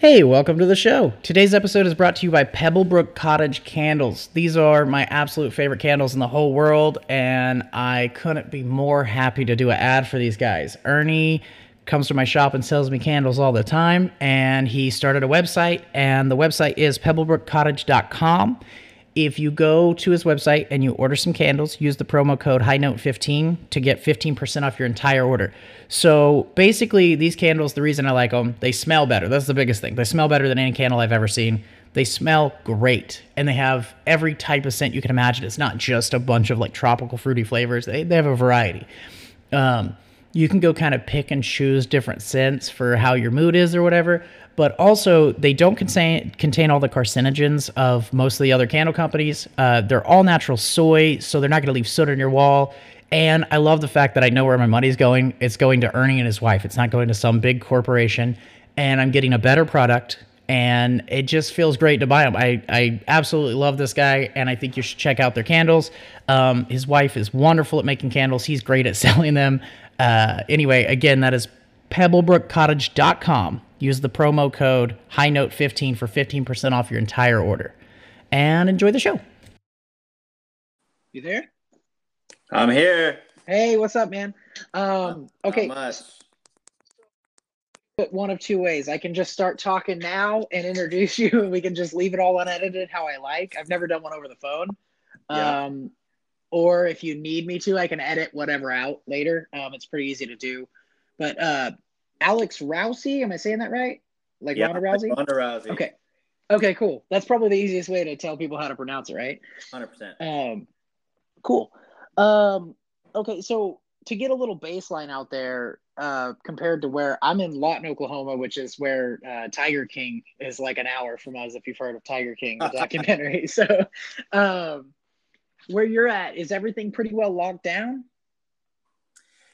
Hey, welcome to the show. Today's episode is brought to you by Pebblebrook Cottage Candles. These are my absolute favorite candles in the whole world, and I couldn't be more happy to do an ad for these guys. Ernie comes to my shop and sells me candles all the time, and he started a website, and the website is pebblebrookcottage.com. If you go to his website and you order some candles, use the promo code HighNote15 to get 15% off your entire order. So basically, these candles, the reason I like them, they smell better. That's the biggest thing. They smell better than any candle I've ever seen. They smell great and they have every type of scent you can imagine. It's not just a bunch of like tropical fruity flavors, they, they have a variety. Um, you can go kind of pick and choose different scents for how your mood is or whatever but also they don't contain contain all the carcinogens of most of the other candle companies. Uh, they're all natural soy, so they're not going to leave soot on your wall. And I love the fact that I know where my money's going. It's going to Ernie and his wife. It's not going to some big corporation. And I'm getting a better product. And it just feels great to buy them. I, I absolutely love this guy, and I think you should check out their candles. Um, his wife is wonderful at making candles. He's great at selling them. Uh, anyway, again, that is pebblebrookcottage.com. Use the promo code HighNote15 for 15% off your entire order. And enjoy the show. You there? I'm here. Hey, what's up, man? Um, okay. One of two ways. I can just start talking now and introduce you, and we can just leave it all unedited how I like. I've never done one over the phone. Yeah. Um, or if you need me to, I can edit whatever out later. Um, it's pretty easy to do. But uh, Alex Rousey. Am I saying that right? Like yeah, Ronda Rousey? Ronda Rousey. Okay. Okay, cool. That's probably the easiest way to tell people how to pronounce it, right? 100%. Um, cool. Um, okay, so to get a little baseline out there, uh, compared to where I'm in Lawton, Oklahoma, which is where uh, Tiger King is like an hour from us, if you've heard of Tiger King, the documentary. so, um, where you're at, is everything pretty well locked down?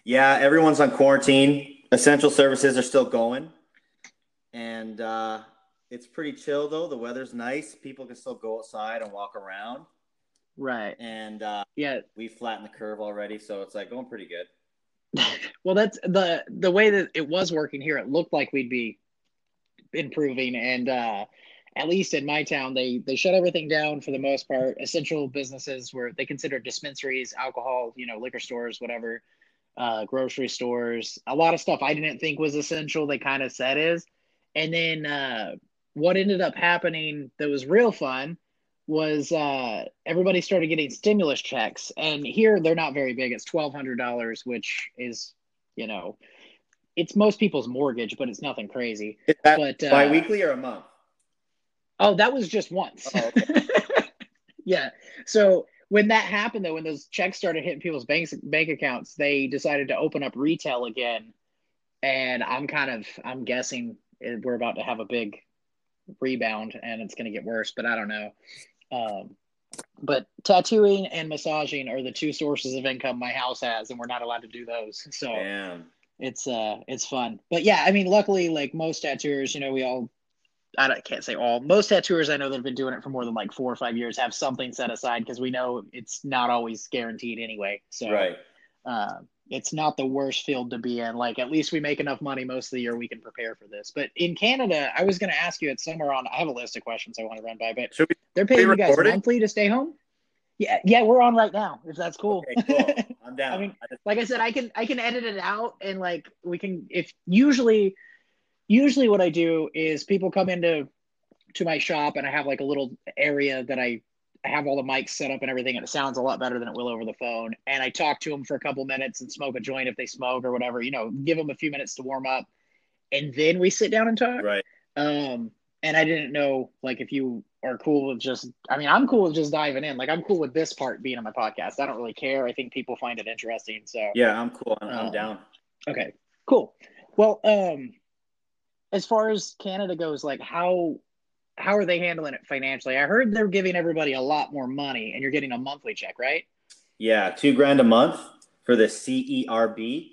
Yeah, everyone's on quarantine essential services are still going, and uh, it's pretty chill though. The weather's nice. People can still go outside and walk around. Right. And uh, yeah, we flattened the curve already, so it's like going pretty good. well, that's the the way that it was working here. It looked like we'd be improving, and uh, at least in my town, they they shut everything down for the most part. Essential businesses were they considered dispensaries, alcohol, you know, liquor stores, whatever uh, grocery stores, a lot of stuff I didn't think was essential. They kind of said is, and then uh, what ended up happening that was real fun was uh, everybody started getting stimulus checks, and here they're not very big. It's twelve hundred dollars, which is, you know, it's most people's mortgage, but it's nothing crazy. Is that but uh, biweekly or a month? Oh, that was just once. Oh, okay. yeah. So when that happened though when those checks started hitting people's banks bank accounts they decided to open up retail again and i'm kind of i'm guessing we're about to have a big rebound and it's going to get worse but i don't know um, but tattooing and massaging are the two sources of income my house has and we're not allowed to do those so Damn. it's uh it's fun but yeah i mean luckily like most tattooers you know we all I can't say all. Most tattooers I know that have been doing it for more than like four or five years have something set aside because we know it's not always guaranteed anyway. So right. Uh, it's not the worst field to be in. Like at least we make enough money most of the year we can prepare for this. But in Canada, I was going to ask you it somewhere on. I have a list of questions I want to run by, but we, they're paying you guys monthly to stay home. Yeah, yeah, we're on right now. If that's cool. Okay, cool. I'm down. I mean, like I said, I can I can edit it out and like we can if usually usually what I do is people come into to my shop and I have like a little area that I, I have all the mics set up and everything and it sounds a lot better than it will over the phone. And I talk to them for a couple minutes and smoke a joint if they smoke or whatever, you know, give them a few minutes to warm up and then we sit down and talk. Right. Um, and I didn't know like if you are cool with just I mean I'm cool with just diving in. Like I'm cool with this part being on my podcast. I don't really care. I think people find it interesting. So Yeah, I'm cool. I'm, um, I'm down. Okay. Cool. Well, um as far as Canada goes, like how how are they handling it financially? I heard they're giving everybody a lot more money, and you're getting a monthly check, right? Yeah, two grand a month for the CERB,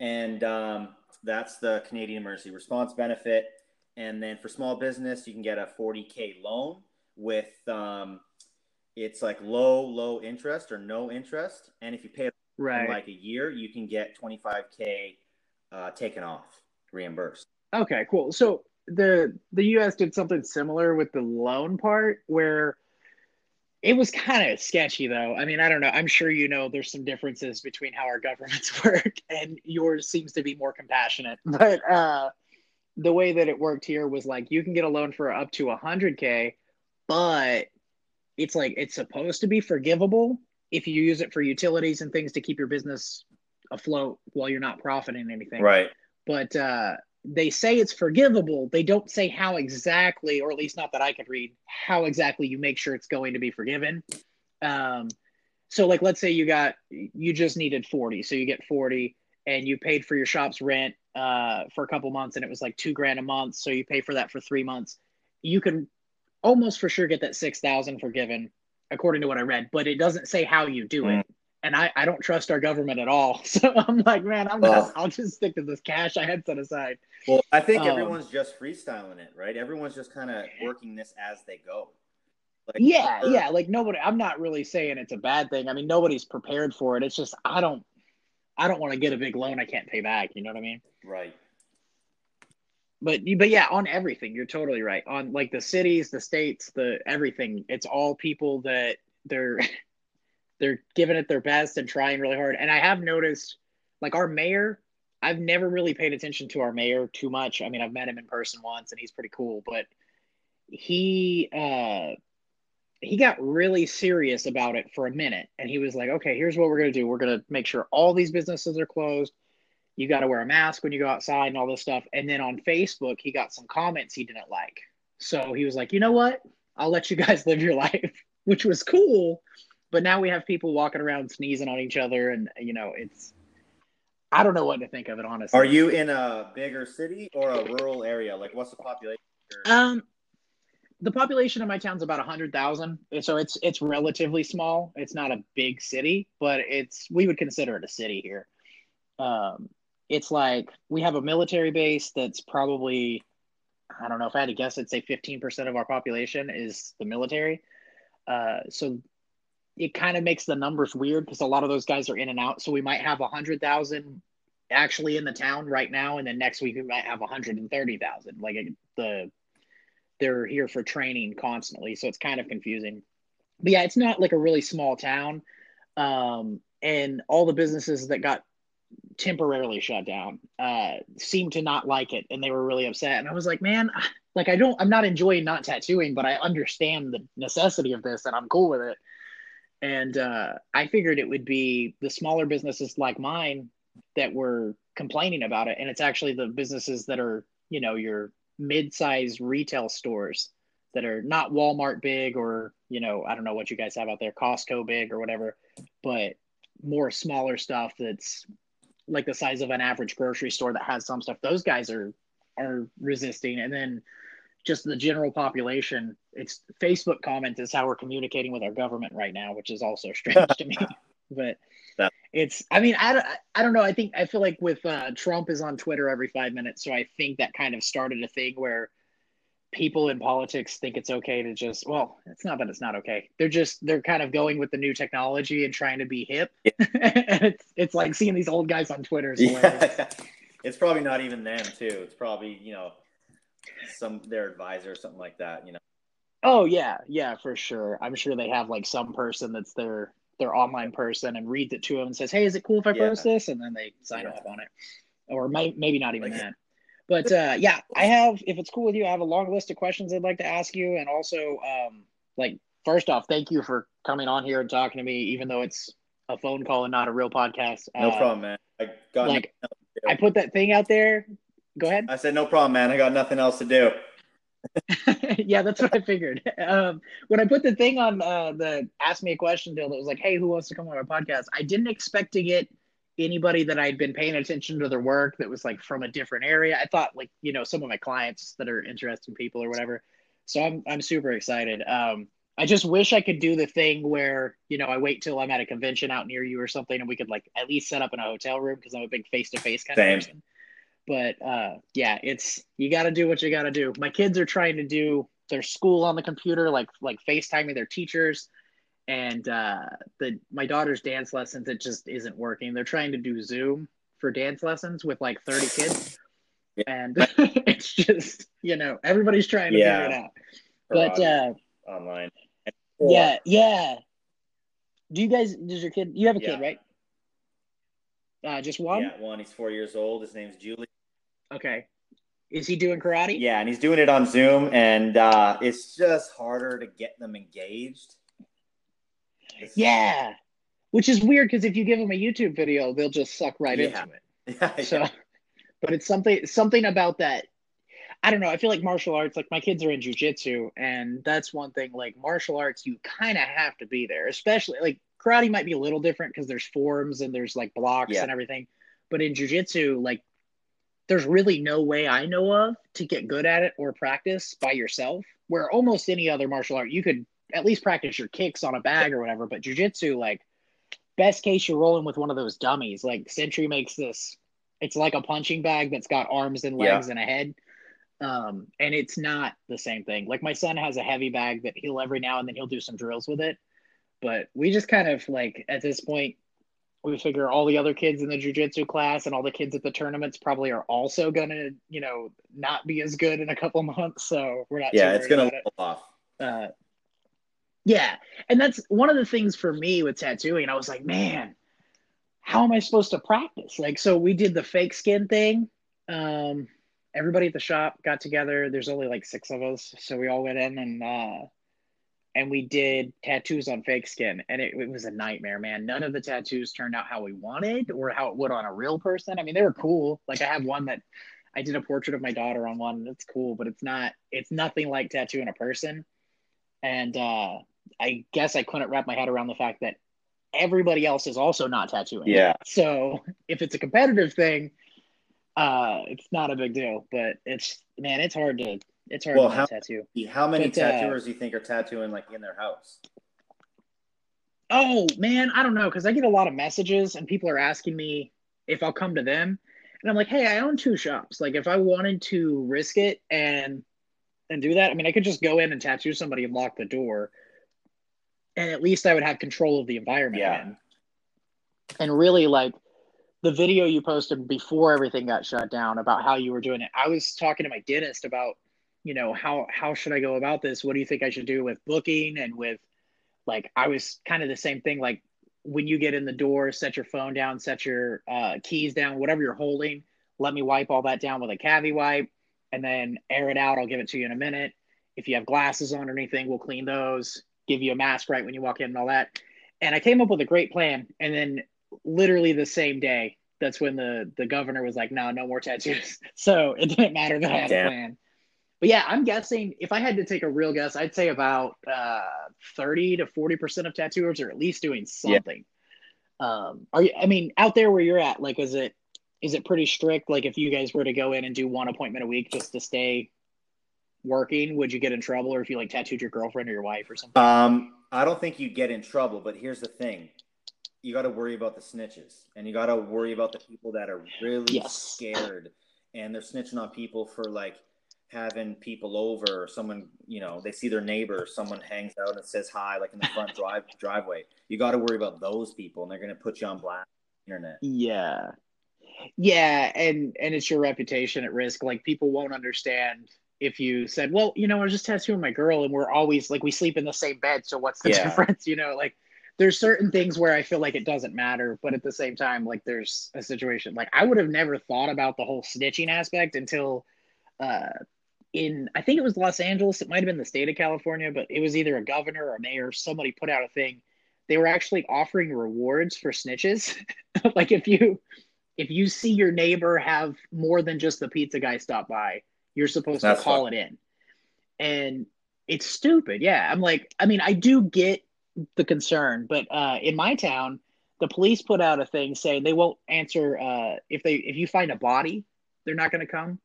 and um, that's the Canadian Emergency Response Benefit. And then for small business, you can get a 40k loan with um, it's like low, low interest or no interest. And if you pay right. in like a year, you can get 25k uh, taken off, reimbursed. Okay, cool. So the the U.S. did something similar with the loan part, where it was kind of sketchy, though. I mean, I don't know. I'm sure you know there's some differences between how our governments work, and yours seems to be more compassionate. But uh, the way that it worked here was like you can get a loan for up to 100k, but it's like it's supposed to be forgivable if you use it for utilities and things to keep your business afloat while you're not profiting anything. Right. But uh, they say it's forgivable. They don't say how exactly, or at least not that I could read, how exactly you make sure it's going to be forgiven. Um, so, like, let's say you got, you just needed 40. So you get 40 and you paid for your shop's rent uh, for a couple months and it was like two grand a month. So you pay for that for three months. You can almost for sure get that 6,000 forgiven, according to what I read, but it doesn't say how you do it. And I, I don't trust our government at all. So I'm like, man, I'm well, I'll just stick to this cash I had set aside. Well, I think um, everyone's just freestyling it, right? Everyone's just kind of working this as they go. Like, yeah, uh, yeah. Like nobody. I'm not really saying it's a bad thing. I mean, nobody's prepared for it. It's just I don't, I don't want to get a big loan I can't pay back. You know what I mean? Right. But but yeah, on everything, you're totally right. On like the cities, the states, the everything. It's all people that they're they're giving it their best and trying really hard. And I have noticed, like our mayor, I've never really paid attention to our mayor too much. I mean, I've met him in person once, and he's pretty cool. But he uh, he got really serious about it for a minute, and he was like, "Okay, here's what we're gonna do. We're gonna make sure all these businesses are closed. You got to wear a mask when you go outside and all this stuff." And then on Facebook, he got some comments he didn't like, so he was like, "You know what? I'll let you guys live your life," which was cool but now we have people walking around sneezing on each other, and you know, it's I don't know what to think of it honestly. Are you in a bigger city or a rural area? Like, what's the population? Um, the population of my town's about a hundred thousand, so it's it's relatively small. It's not a big city, but it's we would consider it a city here. Um, it's like we have a military base that's probably I don't know if I had to guess, I'd say fifteen percent of our population is the military. Uh, so it kind of makes the numbers weird because a lot of those guys are in and out. So we might have a hundred thousand actually in the town right now, and then next week we might have a hundred and thirty thousand. Like the they're here for training constantly, so it's kind of confusing. But yeah, it's not like a really small town, um, and all the businesses that got temporarily shut down uh, seemed to not like it, and they were really upset. And I was like, man, like I don't, I'm not enjoying not tattooing, but I understand the necessity of this, and I'm cool with it and uh, I figured it would be the smaller businesses like mine that were complaining about it, and it's actually the businesses that are you know your mid-sized retail stores that are not Walmart big or you know I don't know what you guys have out there Costco big or whatever, but more smaller stuff that's like the size of an average grocery store that has some stuff. Those guys are are resisting, and then just the general population. It's Facebook comments is how we're communicating with our government right now, which is also strange to me. But it's, I mean, I don't, I don't know. I think, I feel like with uh, Trump is on Twitter every five minutes. So I think that kind of started a thing where people in politics think it's okay to just, well, it's not that it's not okay. They're just, they're kind of going with the new technology and trying to be hip. Yeah. and it's, it's like seeing these old guys on Twitter. Yeah. It's probably not even them too. It's probably, you know, some their advisor or something like that, you know. Oh yeah, yeah, for sure. I'm sure they have like some person that's their their online person and reads it to them and says, "Hey, is it cool if I yeah. post this?" And then they sign yeah. off on it, or may, maybe not even like, that. But uh, yeah, I have. If it's cool with you, I have a long list of questions I'd like to ask you, and also, um, like, first off, thank you for coming on here and talking to me, even though it's a phone call and not a real podcast. No uh, problem, man. I got like I put that thing out there Go ahead. I said, no problem, man. I got nothing else to do. yeah, that's what I figured. Um, when I put the thing on uh, the ask me a question deal that was like, hey, who wants to come on our podcast? I didn't expect to get anybody that I'd been paying attention to their work that was like from a different area. I thought like, you know, some of my clients that are interesting people or whatever. So I'm I'm super excited. Um, I just wish I could do the thing where, you know, I wait till I'm at a convention out near you or something and we could like at least set up in a hotel room because I'm a big face to face kind Same. of person but uh, yeah, it's you got to do what you got to do. My kids are trying to do their school on the computer, like like FaceTiming their teachers, and uh, the my daughter's dance lessons it just isn't working. They're trying to do Zoom for dance lessons with like thirty kids, Yeah. and it's just you know everybody's trying to Yeah. figure it out. But uh, online. yeah, yeah. Do you guys? Does your kid? You have a Yeah. kid, right? Uh, just one. Yeah, one. He's four years old. His name's Julie. Okay. Is he doing karate? Yeah, and he's doing it on Zoom, and uh, it's just harder to get them engaged. It's- Yeah. Which is weird because if you give them a YouTube video, they'll just suck right Yeah. into it. yeah, So, but it's something something about that. I don't know. I feel like martial arts, like my kids are in jujitsu, and that's one thing. Like martial arts, you kind of have to be there, especially like karate might be a little different because there's forms and there's like blocks Yeah. and everything. But in jujitsu, like there's really no way I know of to get good at it or practice by yourself. Where almost any other martial art, you could at least practice your kicks on a bag or whatever. But jujitsu, like best case, you're rolling with one of those dummies. Like Century makes this. It's like a punching bag that's got arms and legs and a head. Um, and it's not the same thing. Like my son has a heavy bag that he'll every now and then he'll do some drills with it. But we just kind of like at this point, we figure all the other kids in the jujitsu class and all the kids at the tournaments probably are also gonna, you know, not be as good in a couple months. So we're not. yeah, it's gonna it. off. Uh, yeah, and that's one of the things for me with tattooing. I was like, man, how am I supposed to practice? Like, so we did the fake skin thing. Um, everybody at the shop got together. There's only like six of us, so we all went in and uh, and we did tattoos on fake skin, and it, it was a nightmare, man. None of the tattoos turned out how we wanted or how it would on a real person. I mean, they were cool. Like I have one that I did a portrait of my daughter on one. It's cool, but it's not. It's nothing like tattooing a person. And uh, I guess I couldn't wrap my head around the fact that everybody else is also not tattooing. Yeah. So if it's a competitive thing, uh, it's not a big deal. But it's man, it's hard to it's hard Well, how- tattoo. How many But, uh, tattooers do you think are tattooing like in their house? Oh man, I don't know because I get a lot of messages and people are asking me if I'll come to them, and I'm like, hey, I own two shops. Like, if I wanted to risk it and and do that, I mean, I could just go in and tattoo somebody and lock the door, and at least I would have control of the environment. Yeah. And really, like the video you posted before everything got shut down about how you were doing it, I was talking to my dentist about, you know, how how should I go about this? What do you think I should do with booking and with like I was kind of the same thing. Like when you get in the door, set your phone down, set your uh, keys down, whatever you're holding. Let me wipe all that down with a cavi wipe, and then air it out. I'll give it to you in a minute. If you have glasses on or anything, we'll clean those. Give you a mask right when you walk in and all that. And I came up with a great plan. And then literally the same day, that's when the the governor was like, "No, no more tattoos." So it didn't matter that I had Damn. a plan. But yeah, I'm guessing if I had to take a real guess, I'd say about uh, 30 to 40 percent of tattooers are at least doing Yeah. something. Um, are you? I mean, out there where you're at, like, is it is it pretty strict? Like, if you guys were to go in and do one appointment a week just to stay working, would you get in trouble, or if you like tattooed your girlfriend or your wife or something? Um, I don't think you'd get in trouble, but here's the thing: you got to worry about the snitches, and you got to worry about the people that are really Yes. scared, and they're snitching on people for like having people over, or someone you know they see their neighbor, someone hangs out and says hi, like in the front drive driveway. You got to worry about those people, and they're gonna put you on blast on internet. Yeah. Yeah, and and it's your reputation at risk. Like people won't understand if you said, "Well, you know, I was just tattooing my girl and we're always like we sleep in the same bed, so what's the Yeah. difference?" You know, like there's certain things where I feel like it doesn't matter, but at the same time like there's a situation like I would have never thought about the whole snitching aspect until uh in I think it was Los Angeles, it might have been the state of California, but it was either a governor or a mayor, somebody put out a thing. They were actually offering rewards for snitches. like if you if you see your neighbor have more than just the pizza guy stop by, you're supposed That's to call fucked. it in. And it's stupid. Yeah. I'm like, I mean, I do get the concern, but uh, in my town, the police put out a thing saying they won't answer uh, if they if you find a body, they're not going to come.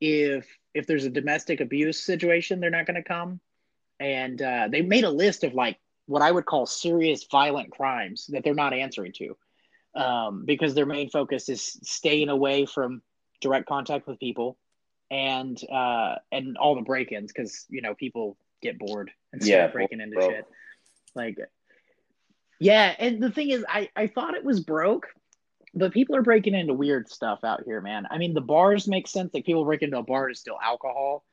If if there's a domestic abuse situation, they're not going to come. And uh, they made a list of like what I would call serious violent crimes that they're not answering to um, because their main focus is staying away from direct contact with people and uh, and all the break-ins because you know people get bored and start Yeah, breaking into bro. shit. Like, yeah, and the thing is, I I thought it was broke but people are breaking into weird stuff out here, man. I mean, the bars make sense. Like people break into a bar to steal alcohol,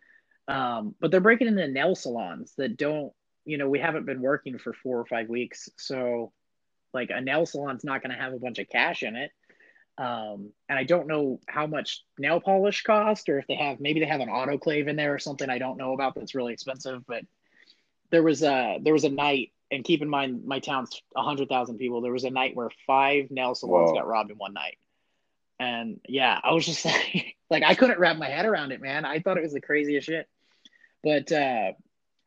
um, but they're breaking into nail salons that don't. You know, we haven't been working for four or five weeks, so like a nail salon's not going to have a bunch of cash in it. Um, and I don't know how much nail polish cost, or if they have maybe they have an autoclave in there or something. I don't know about that's really expensive, but there was a there was a night and keep in mind my town's 100,000 people. There was a night where five nail salons Whoa. got robbed in one night. And yeah, I was just like like I couldn't wrap my head around it, man. I thought it was the craziest shit. But uh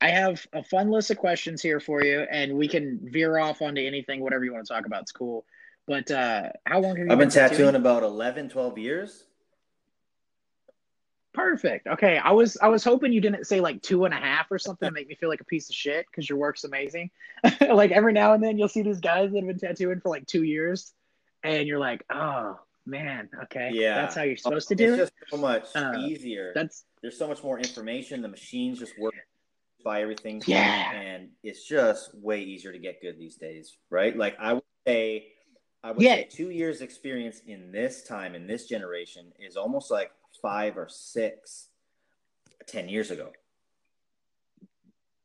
I have a fun list of questions here for you and we can veer off onto anything whatever you want to talk about. It's cool. But uh how long have you I've been, been tattooing? tattooing about 11 12 years. Perfect. Okay, I was I was hoping you didn't say like two and a half or something to make me feel like a piece of shit because your work's amazing. like every now and then you'll see these guys that have been tattooing for like two years, and you're like, oh man, okay, yeah, that's how you're supposed to do it's it. It's just so much uh, easier. That's there's so much more information. The machines just work by everything. Yeah, and it's just way easier to get good these days, right? Like I would say, I would yeah. say two years experience in this time in this generation is almost like five or six 10 years ago.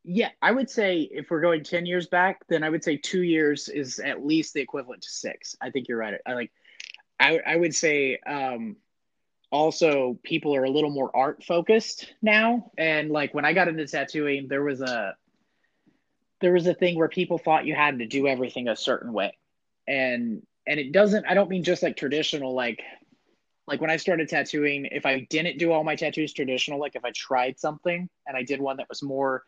Yeah, I would say if we're going 10 years back, then I would say two years is at least the equivalent to six. I think you're right. I like, I, I would say, um, also people are a little more art focused now. And like when I got into tattooing, there was a, there was a thing where people thought you had to do everything a certain way. And, and it doesn't, I don't mean just like traditional, like like when I started tattooing, if I didn't do all my tattoos traditional, like if I tried something and I did one that was more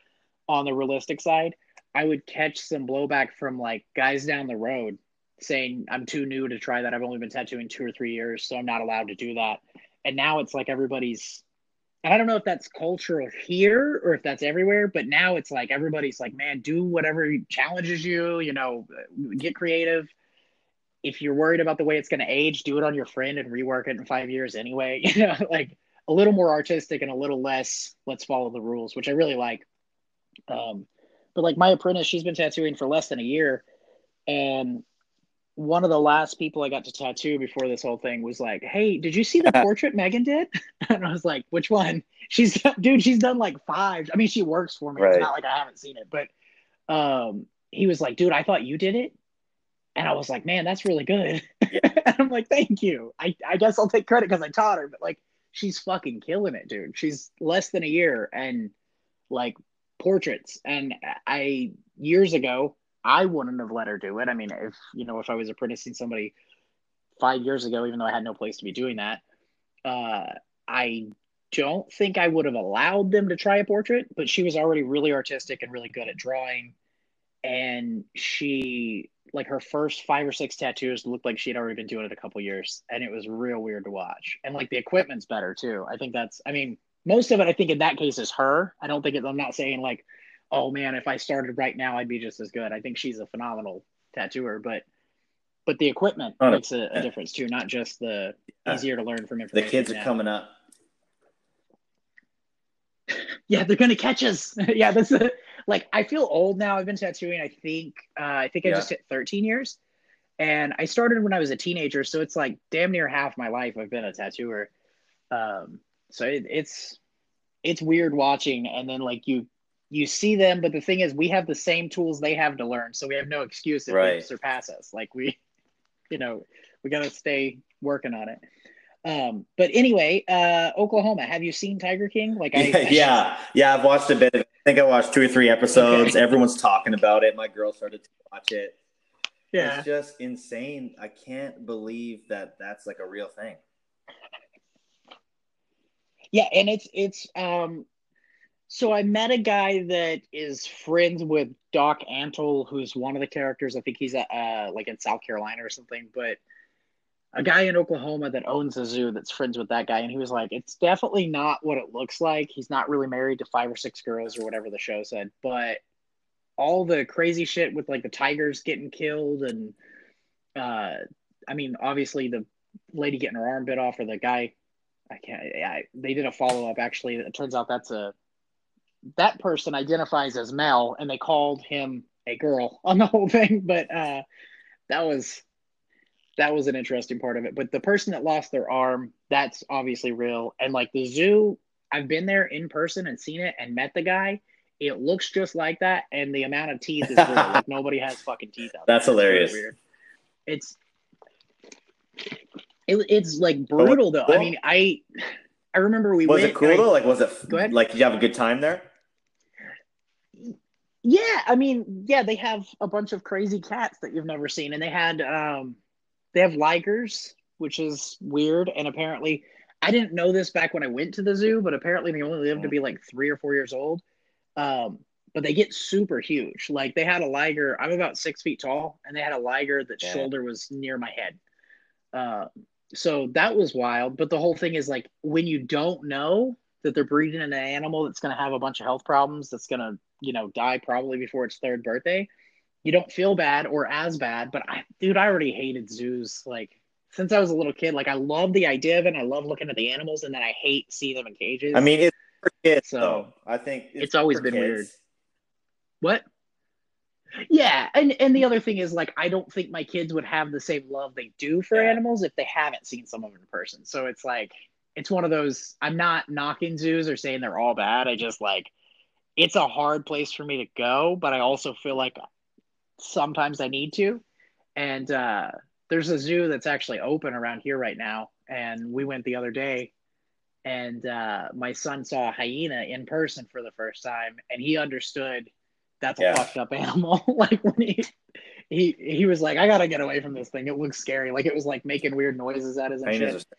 on the realistic side, I would catch some blowback from like guys down the road saying I'm too new to try that. I've only been tattooing two or three years, so I'm not allowed to do that. And now it's like everybody's and I don't know if that's cultural here or if that's everywhere, but now it's like everybody's like, man, do whatever challenges you, you know, get creative if you're worried about the way it's going to age, do it on your friend and rework it in five years anyway. You know, like a little more artistic and a little less let's follow the rules, which I really like. Um, but like my apprentice, she's been tattooing for less than a year, and one of the last people I got to tattoo before this whole thing was like, "Hey, did you see the portrait Megan did?" and I was like, "Which one?" She's dude, she's done like five. I mean, she works for me. Right. It's not like I haven't seen it, but um, he was like, "Dude, I thought you did it." And I was like, man, that's really good. And I'm like, thank you. I, I guess I'll take credit because I taught her, but like, she's fucking killing it, dude. She's less than a year and like portraits. And I, years ago, I wouldn't have let her do it. I mean, if, you know, if I was apprenticing somebody five years ago, even though I had no place to be doing that, uh, I don't think I would have allowed them to try a portrait, but she was already really artistic and really good at drawing. And she like her first five or six tattoos looked like she'd already been doing it a couple years and it was real weird to watch. And like the equipment's better too. I think that's i mean most of it i think in that case is her. I don't think it, i'm not saying like oh man if i started right now i'd be just as good. I think she's a phenomenal tattooer but but the equipment oh, makes a, a, difference too not just the uh, easier to learn from information the kids now. are coming up. Yeah they're gonna catch us. Yeah that's a, like I feel old now. I've been tattooing. I think uh, I think I yeah. just hit 13 years, and I started when I was a teenager. So it's like damn near half my life I've been a tattooer. Um, so it, it's it's weird watching, and then like you you see them, but the thing is, we have the same tools they have to learn, so we have no excuse if right. they surpass us. Like we, you know, we got to stay working on it. Um, but anyway, uh, Oklahoma, have you seen Tiger King? Like, I, yeah, yeah, yeah, I've watched a bit. I think I watched two or three episodes. Okay. Everyone's talking about it. My girl started to watch it. Yeah, it's just insane. I can't believe that that's like a real thing. Yeah, and it's it's um. So I met a guy that is friends with Doc Antle, who's one of the characters. I think he's uh, like in South Carolina or something, but a guy in Oklahoma that owns a zoo that's friends with that guy, and he was like, "It's definitely not what it looks like. He's not really married to five or six girls or whatever the show said, but all the crazy shit with like the tigers getting killed and, uh, I mean, obviously the lady getting her arm bit off or the guy, I can't. I, they did a follow up actually. It turns out that's a that person identifies as Mel, and they called him a girl on the whole thing, but uh, that was that was an interesting part of it. But the person that lost their arm, that's obviously real. And like the zoo, I've been there in person and seen it and met the guy. It looks just like that, and the amount of teeth is real. like nobody has fucking teeth out. That's really hilarious. weird. It's it, it's like brutal though. I mean, I I remember we Was went. it cool I- though? Like, was it Go ahead. like? Did you have a good time there? Yeah, I mean, yeah, they have a bunch of crazy cats that you've never seen, and they had um, they have ligers, which is weird, and apparently, I didn't know this back when I went to the zoo, but apparently they only live to be like three or four years old. Um, but they get super huge. Like they had a liger. I'm about six feet tall, and they had a liger that Yeah. shoulder was near my head. Uh, so that was wild. But the whole thing is like when you don't know that they're breeding an animal that's going to have a bunch of health problems, that's going to you know die probably before its third birthday, you don't feel bad or as bad. But I, dude, I already hated zoos. Like since I was a little kid, like I love the idea of it. I love looking at the animals, and then I hate seeing them in cages. I mean, it's for kids. So, though. I think it's always been kids. weird. What? Yeah, and and the other thing is like I don't think my kids would have the same love they do for Yeah. animals if they haven't seen some of them in person. So it's like it's one of those I'm not knocking zoos or saying they're all bad. I just like it's a hard place for me to go, but I also feel like sometimes I need to. And uh there's a zoo that's actually open around here right now. And we went the other day and uh, my son saw a hyena in person for the first time and he understood that's a fucked up animal. Like when he he he was like i gotta get away from this thing. It looks scary. Like it was like making weird noises at us and Hyenas, shit. are,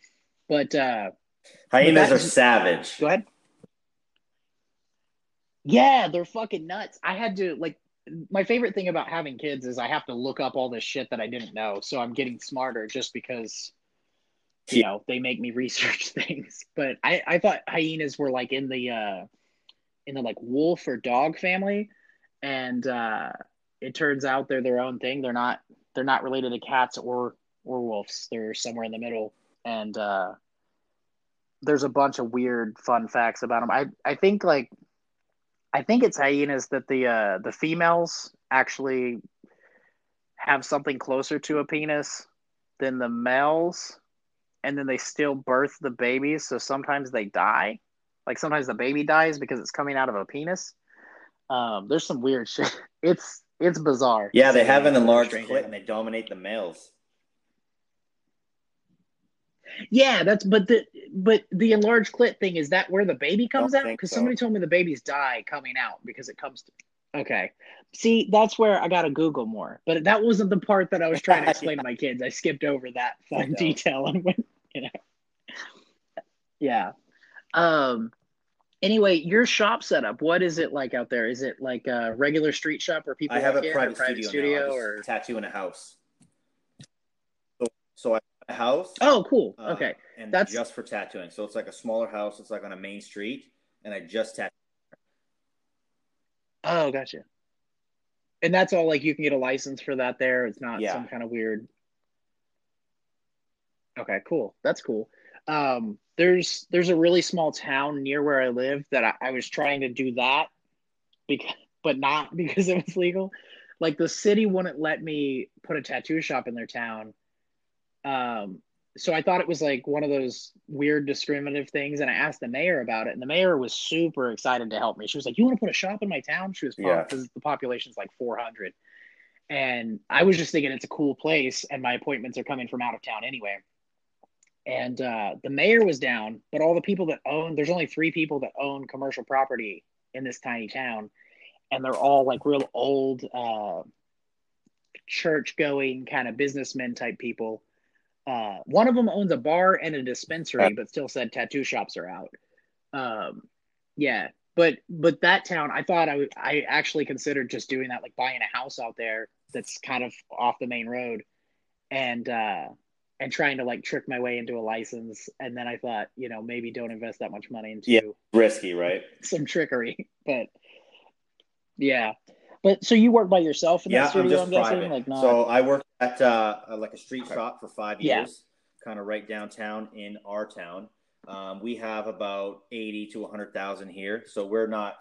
but uh hyenas are savage. go ahead. Yeah they're fucking nuts. I had to like my favorite thing about having kids is i have to look up all this shit that i didn't know. So i'm getting smarter just because you know they make me research things. But i i thought hyenas were like in the uh in the like wolf or dog family. And uh it turns out they're their own thing. They're not they're not related to cats or or wolves. They're somewhere in the middle. And uh there's a bunch of weird fun facts about them i i think like i think it's hyenas that the uh the females actually have something closer to a penis than the males and then they still birth the babies so sometimes they die. Like sometimes the baby dies because it's coming out of a penis. Um there's some weird shit. It's it's bizarre. Yeah, they have an enlarged clit and they dominate the males. Yeah that's but the but the enlarged clit thing is that where the baby comes out? because so. somebody told me the babies die coming out because it comes to okay. See that's where i gotta google more but that wasn't the part that i was trying to explain to my kids. I skipped over that fun detail and went you know. Yeah. Um anyway your shop setup what is it like out there? Is it like a regular street shop where people I have a private, private studio, now. Or? tattoo in a house. So, so I house. oh cool uh, okay and That's- just for tattooing. So it's like a smaller house. It's like on a main street, and I just tattoo. Oh, gotcha. And that's all like you can get a license for that there. It's not Yeah. some kind of weird. Okay, cool. That's cool. Um, there's there's a really small town near where I live that I, I was trying to do that, because but not because it was legal. Like the city wouldn't let me put a tattoo shop in their town. Um, so I thought it was like one of those weird discriminative things, and I asked the mayor about it, and the mayor was super excited to help me. She was like, "You want to put a shop in my town?" She was pumped because the population's like 400, and I was just thinking it's a cool place, and my appointments are coming from out of town anyway. And uh, the mayor was down, but all the people that own there's only three people that own commercial property in this tiny town, and they're all like real old, uh, church going kind of businessmen type people. Uh, one of them owns a bar and a dispensary, but still said tattoo shops are out. Um, yeah, but but that town, I thought I would. I actually considered just doing that, like buying a house out there that's kind of off the main road, and uh, and trying to like trick my way into a license. And then I thought, you know, maybe don't invest that much money into Yeah. Risky, right? some trickery. But yeah, but so you work by yourself in Yeah, that I'm just I'm guessing, private. like not. So I worked at uh, like a street shop for five Yeah. years, kind of right downtown in our town. Um, we have about eighty to hundred thousand here, so we're not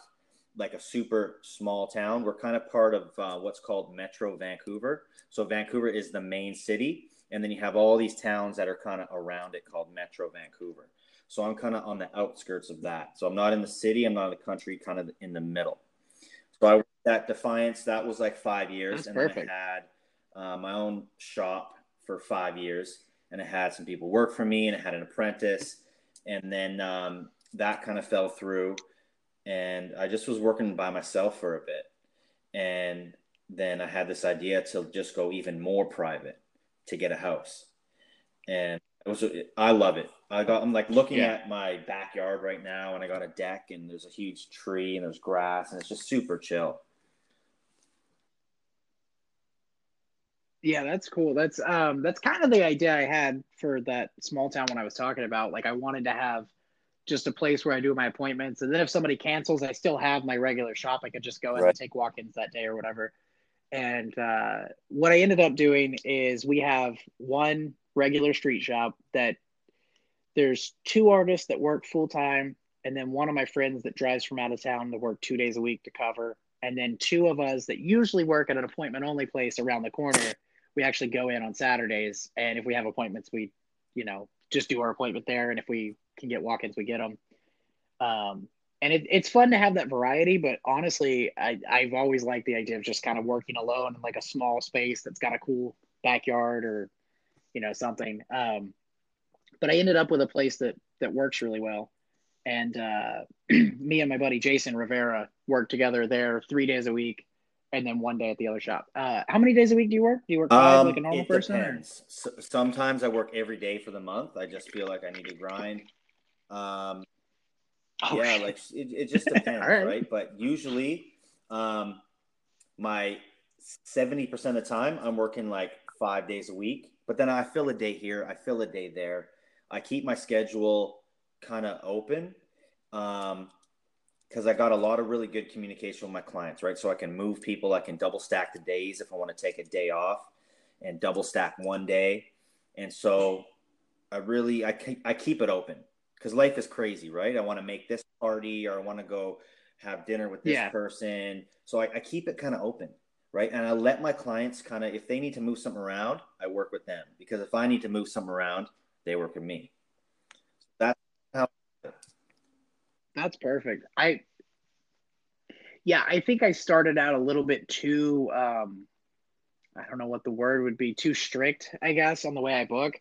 like a super small town. We're kind of part of uh, what's called Metro Vancouver. So Vancouver is the main city, and then you have all these towns that are kind of around it called Metro Vancouver. So I'm kind of on the outskirts of that. So I'm not in the city, I'm not in the country, kind of in the middle. So I worked at Defiance. That was like five years, That's and perfect. then I had uh, my own shop for five years, and I had some people work for me, and I had an apprentice, and then um, that kind of fell through, and I just was working by myself for a bit, and then I had this idea to just go even more private to get a house, and it was I love it. I got I'm like looking Yeah. at my backyard right now, and I got a deck, and there's a huge tree, and there's grass, and it's just super chill. Yeah, that's cool. That's um that's kind of the idea I had for that small town when I was talking about. Like I wanted to have just a place where I do my appointments and then if somebody cancels, I still have my regular shop. I could just go in Right. and take walk-ins that day or whatever. And uh what I ended up doing is we have one regular street shop that there's two artists that work full time and then one of my friends that drives from out of town to work 2 days a week to cover and then two of us that usually work at an appointment only place around the corner we actually go in on Saturdays, and if we have appointments, we, you know, just do our appointment there, and if we can get walk-ins, we get them. Um, and it, it's fun to have that variety, but honestly, I, I've always liked the idea of just kind of working alone in like a small space that's got a cool backyard or, you know, something. Um, but I ended up with a place that that works really well, and uh, me and my buddy Jason Rivera work together there three days a week and then one day at the other shop. Uh, how many days a week do you work? Do you work five like a normal Um, it person? or- depends. S sometimes I work every day for the month. I just feel like I need to grind. Um, Oh, yeah, shit. like it, it just depends, right. right. But usually, um, my seventy percent of the time, I'm working like five days a week. But then I fill a day here, I fill a day there. I keep my schedule kind of open. Um, because I got a lot of really good communication with my clients, right? So I can move people, I can double stack the days if I want to take a day off and double stack one day. And so I really I keep, I keep it open because life is crazy, right? I want to make this party or I want to go have dinner with this Yeah. person. So I, I keep it kind of open, right? And I let my clients kind of if they need to move something around, I work with them because if I need to move something around, they work with me. That's how That's perfect. I yeah, I think I started out a little bit too um I don't know what the word would be, too strict, I guess, on the way I book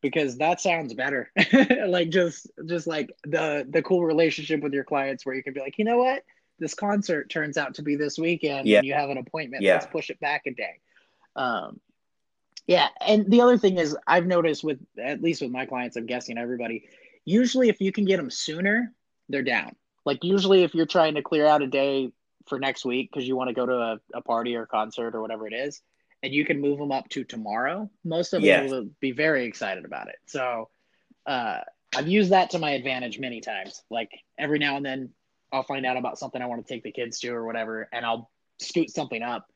because that sounds better. like just just like the the cool relationship with your clients where you can be like, "You know what? This concert turns out to be this weekend Yeah. and you have an appointment. Yeah. Let's push it back a day." Um yeah, and the other thing is I've noticed with at least with my clients, I'm guessing everybody, usually if you can get them sooner, they're down. Like usually if you're trying to clear out a day for next week because you want to go to a, a party or concert or whatever it is, and you can move them up to tomorrow, most of them will be very excited about it. So uh, I've used that to my advantage many times. Like every now and then I'll find out about something I want to take the kids to or whatever, and I'll scoot something up.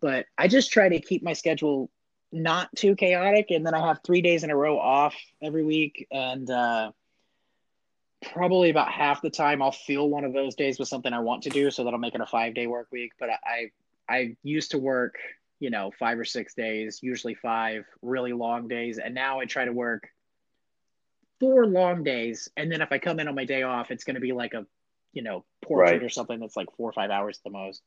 But I just try to keep my schedule not too chaotic, and then I have three days in a row off every week, and uh, probably about half the time I'll fill one of those days with something I want to do, so that'll make it a five day work week. But I I used to work, you know, five or six days, usually five really long days, and now I try to work four long days, and then if I come in on my day off, it's going to be like a, you know, portrait Right. or something that's like four or five hours at the most.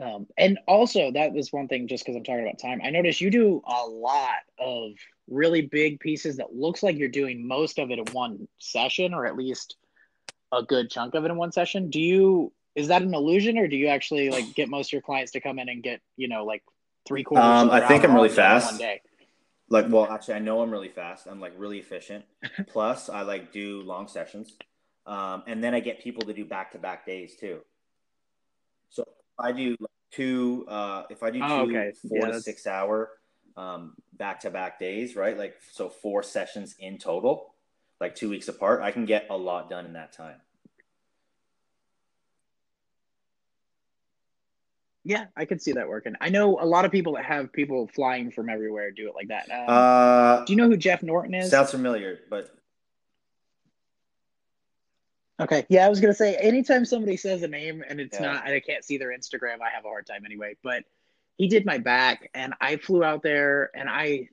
Um, and also that was one thing just because I'm talking about time. I noticed you do a lot of really big pieces that looks like you're doing most of it in one session, or at least a good chunk of it in one session. Do you is that an illusion, or do you actually like get most of your clients to come in and get you know like three quarters? Um, I think I'm really all done in fast. One day. like well actually i know i'm really fast i'm like really efficient plus i like do long sessions um, and then i get people to do back-to-back days too so i do two uh, if i do two Oh, okay. four Yeah, to that's- six hour um, back-to-back days right like so four sessions in total like two weeks apart i can get a lot done in that time Yeah, I could see that working. I know a lot of people that have people flying from everywhere do it like that. Um, uh, do you know who Jeff Norton is? sounds familiar but Okay. Yeah, I was gonna say anytime somebody says a name and it's Yeah. not and I can't see their Instagram, I have a hard time anyway. But he did my back, and I flew out there, and I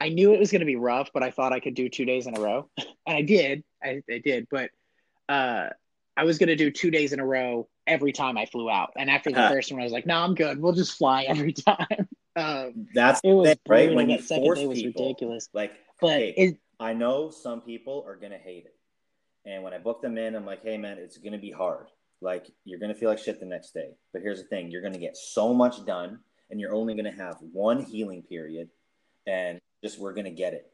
I knew it was going to be rough, but I thought I could do two days in a row, and I did. I, I did, but uh, I was going to do two days in a row every time I flew out. And after the uh, first one, I was like, "No, nah, I'm good. We'll just fly every time." Um, That's it was thing, right when you that second day was people, ridiculous. Like, but hey, it, I know some people are going to hate it, and when I book them in, I'm like, "Hey, man, it's going to be hard. Like, you're going to feel like shit the next day. But here's the thing: you're going to get so much done, and you're only going to have one healing period, and just we're going to get it.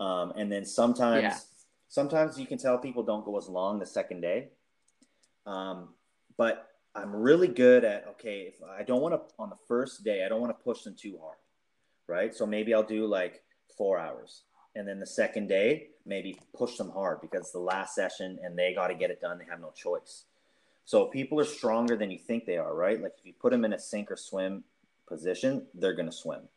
Um, and then sometimes, yeah. sometimes you can tell people don't go as long the second day. Um, but I'm really good at okay, if I don't want to on the first day, I don't want to push them too hard, right? So maybe I'll do like four hours, and then the second day maybe push them hard because it's the last session and they got to get it done. They have no choice. So people are stronger than you think they are, right? Like if you put them in a sink or swim position, they're going to swim.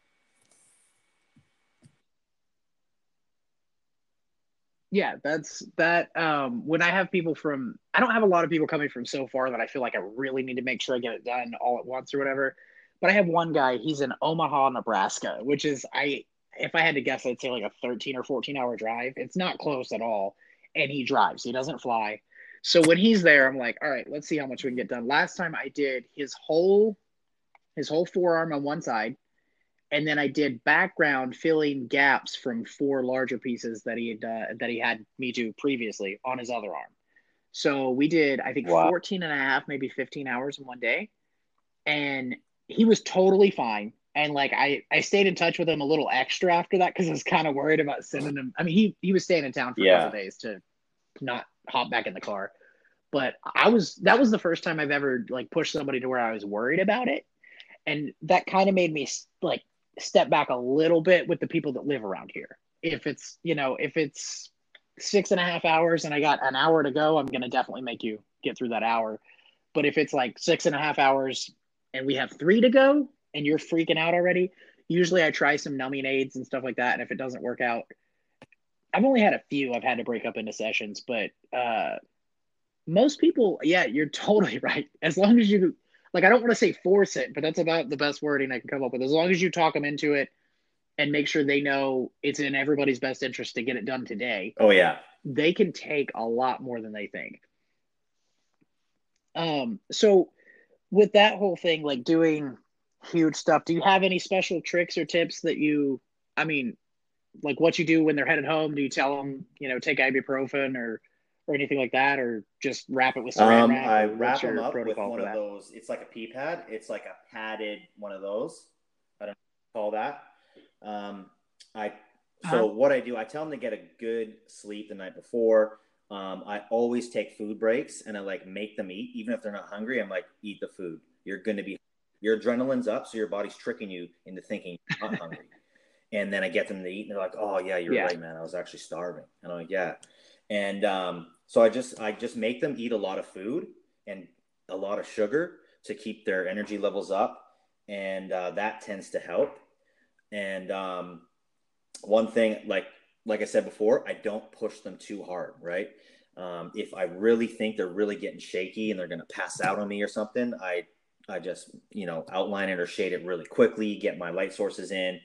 yeah that's that um when i have people from i don't have a lot of people coming from so far that i feel like i really need to make sure i get it done all at once or whatever but i have one guy he's in omaha nebraska which is i if i had to guess i'd say like a 13 or 14 hour drive. It's not close at all. And he drives. He doesn't fly. So when he's there i'm like all right let's see how much we can get done. Last time i did his whole his whole forearm on one side and then I did background filling gaps from four larger pieces that he had uh, that he had me do previously on his other arm. So we did I think wow. 14 and a half maybe 15 hours in one day. And he was totally fine and like I I stayed in touch with him a little extra after that cuz I was kind of worried about sending him I mean he he was staying in town for yeah. a couple days to not hop back in the car. But I was that was the first time I've ever like pushed somebody to where I was worried about it and that kind of made me like step back a little bit with the people that live around here. If it's, you know, if it's six and a half hours and I got an hour to go, I'm going to definitely make you get through that hour. But if it's like six and a half hours and we have three to go and you're freaking out already, usually I try some numbing aids and stuff like that. And if it doesn't work out, I've only had a few I've had to break up into sessions, but uh, most people, yeah, you're totally right. As long as you like I don't want to say force it, but that's about the best wording I can come up with. As long as you talk them into it and make sure they know it's in everybody's best interest to get it done today. Oh yeah. They can take a lot more than they think. Um so with that whole thing like doing huge stuff, do you have any special tricks or tips that you I mean like what you do when they're headed home? Do you tell them, you know, take ibuprofen or or anything like that, or just wrap it with saran um, wrap? I wrap them up with one of those. It's like a pee pad. It's like a padded one of those. I don't call that. Um, I so uh-huh. what I do, I tell them to get a good sleep the night before. Um, I always take food breaks and I like make them eat, even if they're not hungry. I'm like, eat the food. You're going to be, your adrenaline's up, so your body's tricking you into thinking you're not hungry. And then I get them to eat, and they're like, "Oh yeah, you're yeah. right, man. I was actually starving." And I'm like, "Yeah." And um, so I just I just make them eat a lot of food and a lot of sugar to keep their energy levels up, and uh, that tends to help. And um, one thing, like like I said before, I don't push them too hard, right? Um, if I really think they're really getting shaky and they're going to pass out on me or something, I I just you know outline it or shade it really quickly, get my light sources in,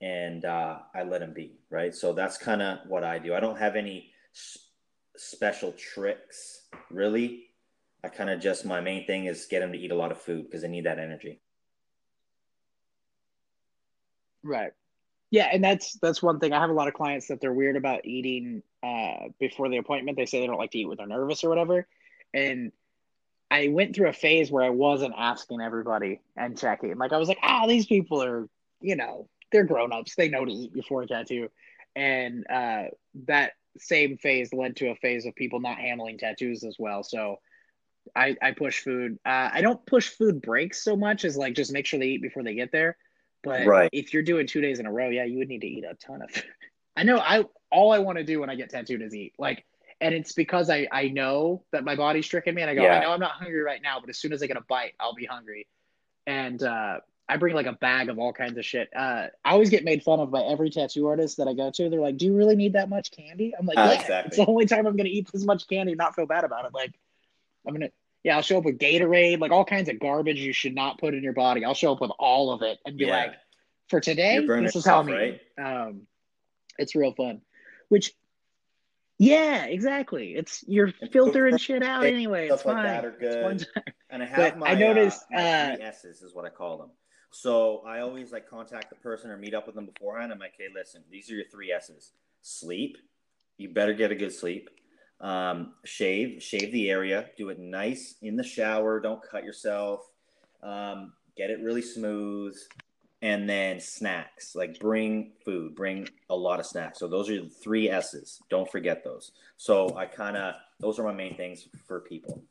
and uh, I let them be right. So that's kind of what I do. I don't have any special tricks, really. I kind of just my main thing is get them to eat a lot of food because they need that energy. Right. Yeah, and that's that's one thing. I have a lot of clients that they're weird about eating uh, before the appointment. They say they don't like to eat when they're nervous or whatever. And I went through a phase where I wasn't asking everybody and checking. Like I was like, ah, oh, these people are, you know, they're grown ups. They know to eat before a tattoo. And uh, that same phase led to a phase of people not handling tattoos as well. So I, I push food. Uh, I don't push food breaks so much as like just make sure they eat before they get there. But right. if you're doing two days in a row, yeah, you would need to eat a ton of. I know. I all I want to do when I get tattooed is eat. Like, and it's because I I know that my body's tricking me, and I go, yeah. I know I'm not hungry right now, but as soon as I get a bite, I'll be hungry. And uh, I bring like a bag of all kinds of shit. Uh, I always get made fun of by every tattoo artist that I go to. They're like, "Do you really need that much candy?" I'm like, uh, "Yeah, exactly. it's the only time I'm gonna eat this much candy, not feel bad about it." Like, I'm gonna Yeah, I'll show up with Gatorade, like all kinds of garbage you should not put in your body. I'll show up with all of it and be Yeah. like, for today, this is how I'm eating. Um, it's real fun. Which, yeah, exactly. It's you're filtering shit out stuff anyway. It's like fine. that are good. And I But have my I noticed, uh, uh, S's is what I call them. So I always like contact the person or meet up with them beforehand. I'm like, hey, listen, these are your three S's. Sleep. You better get a good sleep. Um, shave, shave the area. Do it nice in the shower. Don't cut yourself. Um, get it really smooth. And then snacks. Like bring food. Bring a lot of snacks. So those are the three S's. Don't forget those. So I kind of those are my main things for people.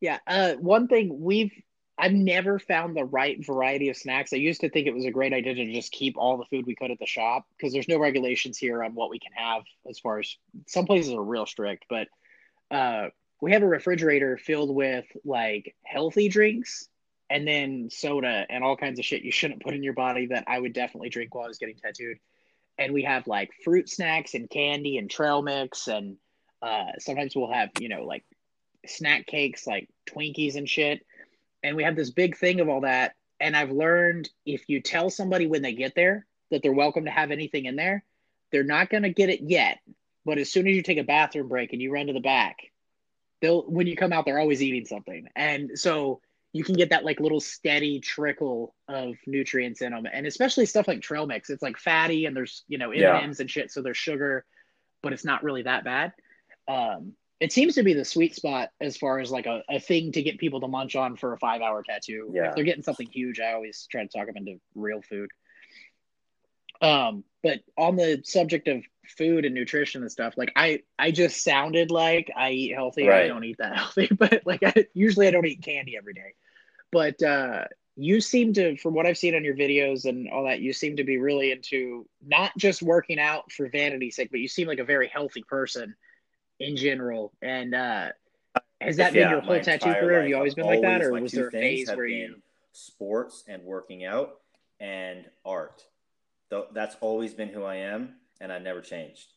Yeah. Uh, one thing we've I've never found the right variety of snacks. I used to think it was a great idea to just keep all the food we could at the shop because there's no regulations here on what we can have as far as some places are real strict, but uh, we have a refrigerator filled with like healthy drinks and then soda and all kinds of shit you shouldn't put in your body that I would definitely drink while I was getting tattooed. And we have like fruit snacks and candy and trail mix and uh, sometimes we'll have you know like snack cakes like Twinkies and shit. And we have this big thing of all that. And I've learned if you tell somebody when they get there that they're welcome to have anything in there, they're not going to get it yet. But as soon as you take a bathroom break and you run to the back, they'll, when you come out, they're always eating something. And so you can get that like little steady trickle of nutrients in them. And especially stuff like trail mix, it's like fatty and there's, you know, Yeah. M&Ms and shit. So there's sugar, but it's not really that bad. Um, it seems to be the sweet spot as far as like a, a thing to get people to munch on for a five hour tattoo. Yeah. If they're getting something huge, I always try to talk them into real food. Um, but on the subject of food and nutrition and stuff, like I, I just sounded like I eat healthy. I don't eat that healthy, but like I, usually I don't eat candy every day. But uh, you seem to, from what I've seen on your videos and all that, you seem to be really into not just working out for vanity's sake, but you seem like a very healthy person in general. And uh, has that been your whole tattoo career? Have you always been like that, or was there a phase where been you? sports and working out and art. Though that's always been who I am, and I never changed.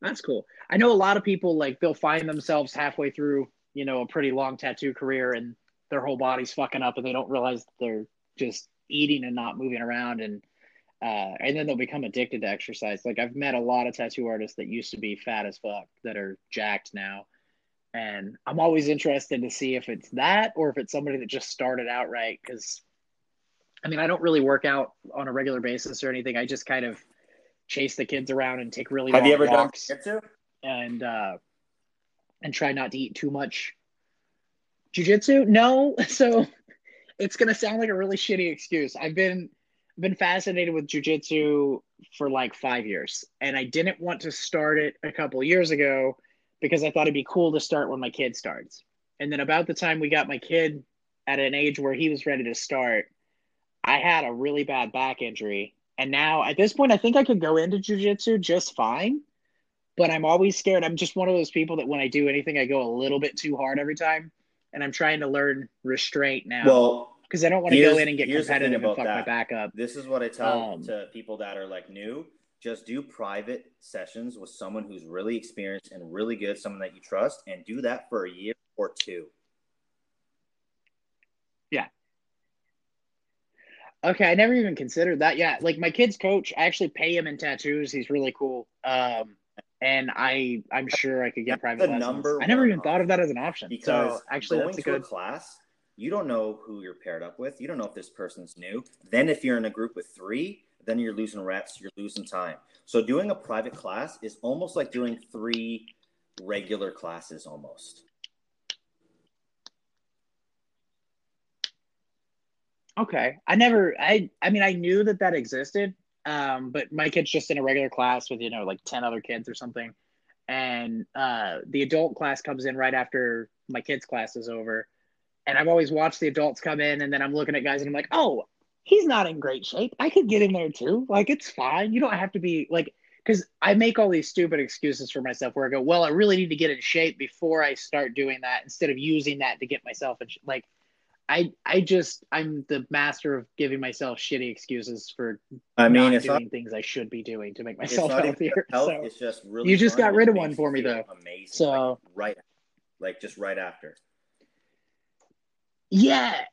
That's cool. I know a lot of people like they'll find themselves halfway through, you know, a pretty long tattoo career and their whole body's fucking up and they don't realize they're just eating and not moving around and uh, and then they'll become addicted to exercise. Like I've met a lot of tattoo artists that used to be fat as fuck that are jacked now. And I'm always interested to see if it's that or if it's somebody that just started out right. Cause I mean, I don't really work out on a regular basis or anything. I just kind of chase the kids around and take really Have long you ever done walks jiu-jitsu? and uh and try not to eat too much jujitsu no so it's gonna sound like a really shitty excuse i've been been fascinated with jujitsu for like five years and i didn't want to start it a couple years ago because i thought it'd be cool to start when my kid starts and then about the time we got my kid at an age where he was ready to start i had a really bad back injury and now at this point i think i could go into jujitsu just fine but I'm always scared. I'm just one of those people that when I do anything, I go a little bit too hard every time, and I'm trying to learn restraint now Well, because I don't want to go in and get competitive and fuck my that. back up. this is what I tell Um, to people that are like new. Just do private sessions with someone who's really experienced and really good, someone that you trust, and do that for a year or two. Okay, I never even considered that. Yeah, like my kid's coach, I actually pay him in tattoos. He's really cool. Um, and I I'm sure I could get private the lessons. number I never even thought of that as an option. Because so actually, going that's a to a good. class, you don't know who you're paired up with. You don't know if this person's new. Then if you're in a group with three, then you're losing reps, you're losing time. So doing a private class is almost like doing three regular classes almost. Okay, I never. I I mean, I knew that that existed. Um, but my kid's just in a regular class with you know like ten other kids or something, and uh, the adult class comes in right after my kids' class is over, and I've always watched the adults come in, and then I'm looking at guys and I'm like, oh, he's not in great shape. I could get in there too. Like it's fine. You don't have to be like because I make all these stupid excuses for myself where I go, well, I really need to get in shape before I start doing that instead of using that to get myself in sh-. like I I just I'm the master of giving myself shitty excuses for I mean, not it's doing not, things I should be doing to make myself healthier. health. So It's just really. You just got rid of one for me, though. Amazing. So- like, right, like just right after. yeah.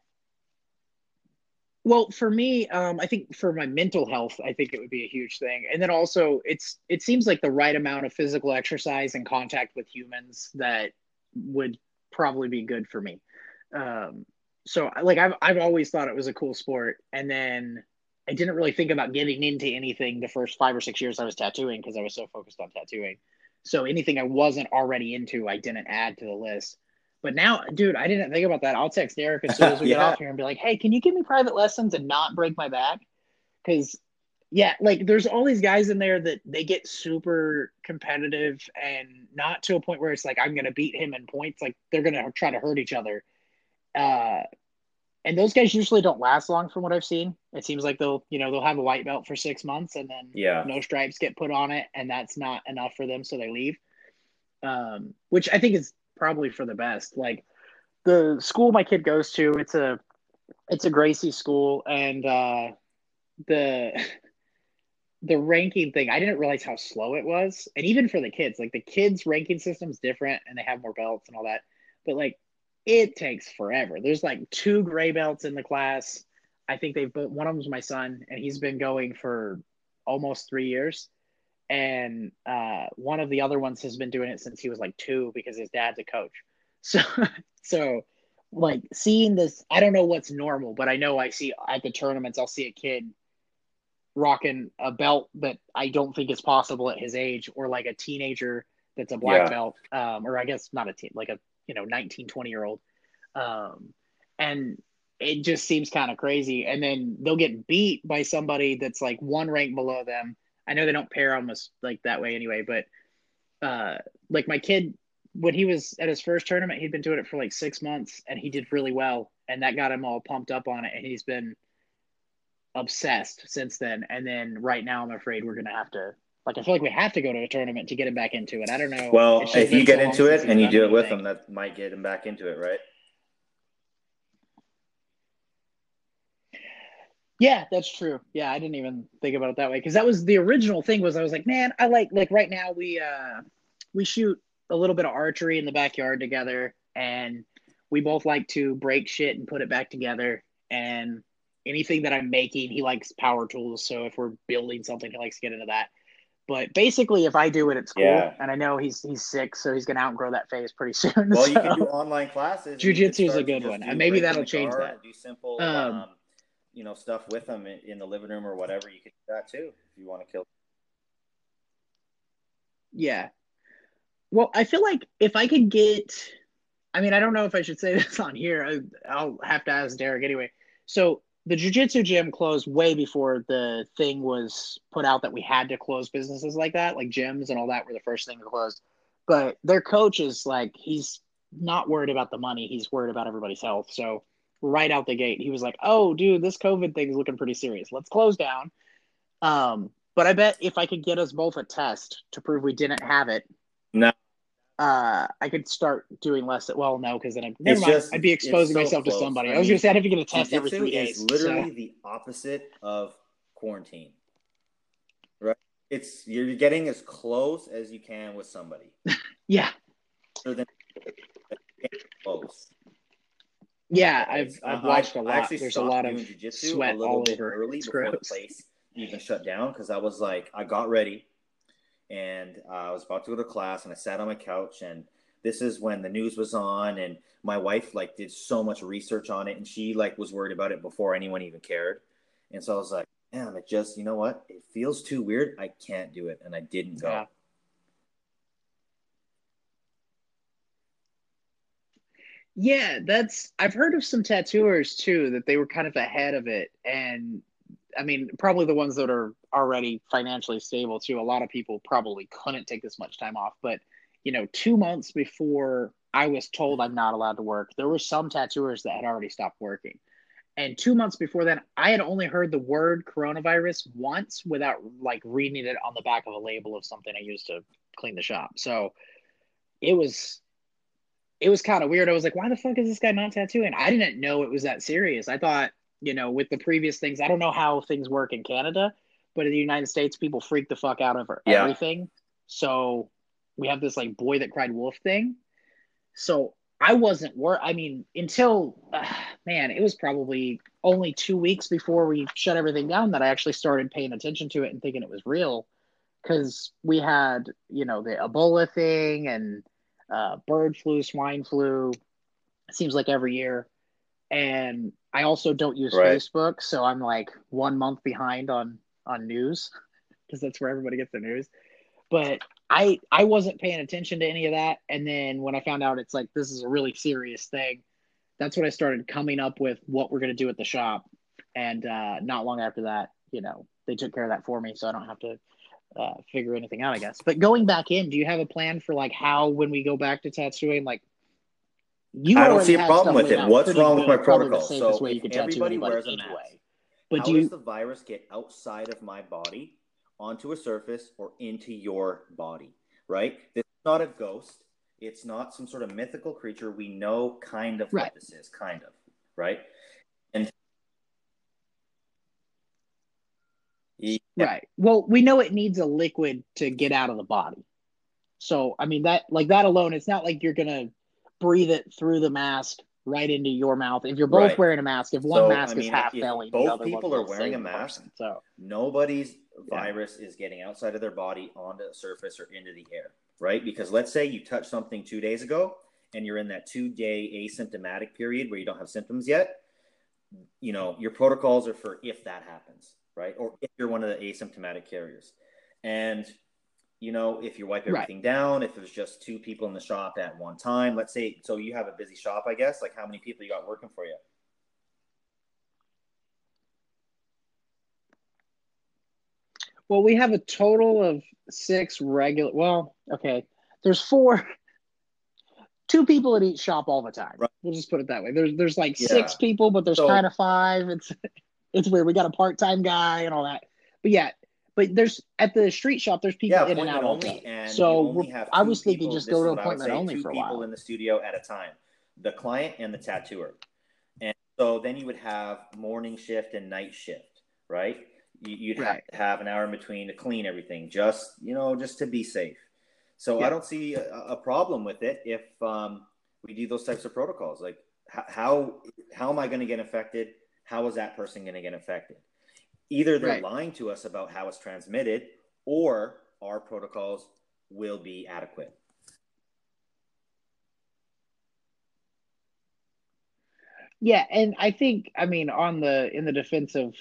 Well, for me, um, I think for my mental health, I think it would be a huge thing. And then also, it's it seems like the right amount of physical exercise and contact with humans that would probably be good for me. Um, so, like, I've I've always thought it was a cool sport, and then I didn't really think about getting into anything the first five or six years I was tattooing because I was so focused on tattooing. So anything I wasn't already into, I didn't add to the list. But now, dude, I didn't think about that. I'll text Derek as soon as we get off here and be like, "Hey, can you give me private lessons and not break my back?" Because, yeah, like there's all these guys in there that they get super competitive and not to a point where it's like I'm gonna beat him in points. Like they're gonna try to hurt each other. Uh, and those guys usually don't last long, from what I've seen. It seems like they'll, you know, they'll have a white belt for six months and then Yeah. no stripes get put on it, and that's not enough for them, so they leave. Um, which I think is probably for the best. Like the school my kid goes to, it's a it's a Gracie school, and uh, the the ranking thing, I didn't realize how slow it was, and even for the kids, like the kids' ranking system's different, and they have more belts and all that, but like it takes forever. There's like two gray belts in the class. I think they've both one of them's my son, and he's been going for almost three years. And uh, one of the other ones has been doing it since he was like two because his dad's a coach. So, so like seeing this, I don't know what's normal, but I know I see at the tournaments, I'll see a kid rocking a belt that I don't think is possible at his age, or like a teenager that's a black Yeah. belt, um, or I guess not a teen, like a you know 19, 20 year old, um, and it just seems kind of crazy. And then they'll get beat by somebody that's like one rank below them. I know they don't pair almost like that way anyway, but uh, like my kid when he was at his first tournament, he'd been doing it for like six months and he did really well. And that got him all pumped up on it. And he's been obsessed since then. And then right now, I'm afraid we're to have to, like, I feel like we have to go to a tournament to get him back into it. I don't know. Well, if you get into it and you do it with anything. them, that might get him back into it, right? Yeah, that's true. Yeah, I didn't even think about it that way because that was the original thing. Was I was like, man, I like like right now we uh we shoot a little bit of archery in the backyard together, and we both like to break shit and put it back together. And anything that I'm making, he likes power tools. So if we're building something, he likes to get into that. But basically, if I do it, it's cool. Yeah. And I know he's he's six, so he's gonna outgrow that phase pretty soon. Well, you can do online classes. Jiu-jitsu is a good one, and maybe that'll change that. Do simple, Um, um, you know, stuff with them in, in the living room or whatever. You could do that too if you want to kill. Yeah. Well, I feel like if I could get, I mean, I don't know if I should say this on here. I, I'll have to ask Derek anyway. So the jujitsu gym closed way before the thing was put out that we had to close businesses like that, like gyms and all that were the first thing to close. But their coach is like, he's not worried about the money. He's worried about everybody's health. So right out the gate, he was like, "Oh, dude, this COVID thing is looking pretty serious. Let's close down." Um, but I bet if I could get us both a test to prove we didn't have it. Uh, I could start doing less. Well, no, because then I'd, never mind. just- I'd be exposing so myself to somebody. I I, was gonna say I'd have to get a test every three days. literally so- the opposite of quarantine. Right? It's you're getting as close as you can with somebody. yeah, Other than close. yeah. I've I've I- watched I a lot. There's a lot of sweat a all over. early It's before the place even shut down because I was like I got ready and uh, I was about to go to class and I sat on my couch and this is when the news was on and my wife like did so much research on it and she like was worried about it before anyone even cared. And so I was like damn it just you know what? It feels too weird. I can't do it. And I didn't go. Yeah. Yeah, that's I've heard of some tattooers too that they were kind of ahead of it and I mean probably the ones that are already financially stable too. A lot of people probably couldn't take this much time off, but you know, 2 months before I was told I'm not allowed to work, there were some tattooers that had already stopped working. And 2 months before then, I had only heard the word coronavirus once without like reading it on the back of a label of something I used to clean the shop. So it was it was kind of weird. I was like, why the fuck is this guy not tattooing? I didn't know it was that serious. I thought, you know, with the previous things, I don't know how things work in Canada, but in the United States, people freak the fuck out over Yeah. everything. So we have this like boy that cried wolf thing. So I wasn't wor I mean, until uh, man, it was probably only two weeks before we shut everything down that I actually started paying attention to it and thinking it was real. Because we had, you know, the Ebola thing and uh, bird flu, swine flu. It seems like every year. And I also don't use Right. Facebook, so I'm like one month behind on on news because that's where everybody gets their news. But I I wasn't paying attention to any of that, and then when I found out it's like this is a really serious thing, that's when I started coming up with what we're gonna do at the shop. And uh, not long after that, you know, they took care of that for me, so I don't have to uh, figure anything out, I guess. But going back in, do you have a plan for like how when we go back to tattooing, like you I don't see a problem with it. What's wrong with my protocol? So way you if can tattoo everybody wears a anyway. mask, But How do you does the virus get outside of my body onto a surface or into your body? Right? This is not a ghost. It's not some sort of mythical creature. We know kind of Right. what this is, kind of. Right? Yeah. Right. Well, we know it needs a liquid to get out of the body. So, I mean, that, like that alone, it's not like you're going to breathe it through the mask right into your mouth. If you're both Right. wearing a mask, if one So, mask I is mean, half if filling, both the other people are wearing a mask, person. So, Nobody's Yeah. virus is getting outside of their body onto the surface or into the air, right? Because let's say you touched something two days ago and you're in that two day asymptomatic period where you don't have symptoms yet. You know, your protocols are for if that happens, right? Or if you're one of the asymptomatic carriers. And, you know, if you wipe Right. everything down, if there's just two people in the shop at one time, let's say, so you have a busy shop, I guess, like how many people you got working for you? well, we have a total of six regular. Well, okay. There's four, two people at each shop all the time. Right. We'll just put it that way. There's, there's like Yeah. six people, but there's So- kind of five. It's, it's weird. We got a part time guy and all that. But yeah, but there's at the street shop, there's people yeah, in and out only, and so you only we're- have I was thinking just go to what I would appointment only two for a people while. in the studio at a time, the client and the tattooer, and so then you would have morning shift and night shift, right? You, you'd have Right. to have an hour in between to clean everything, just you know, just to be safe. So Yeah. I don't see a, a problem with it if um, we do those types of protocols. Like how how am I going to get infected? How is that person going to get infected? Either they're Right. lying to us about how it's transmitted, or our protocols will be adequate. Yeah, and I think I mean on the in the defense of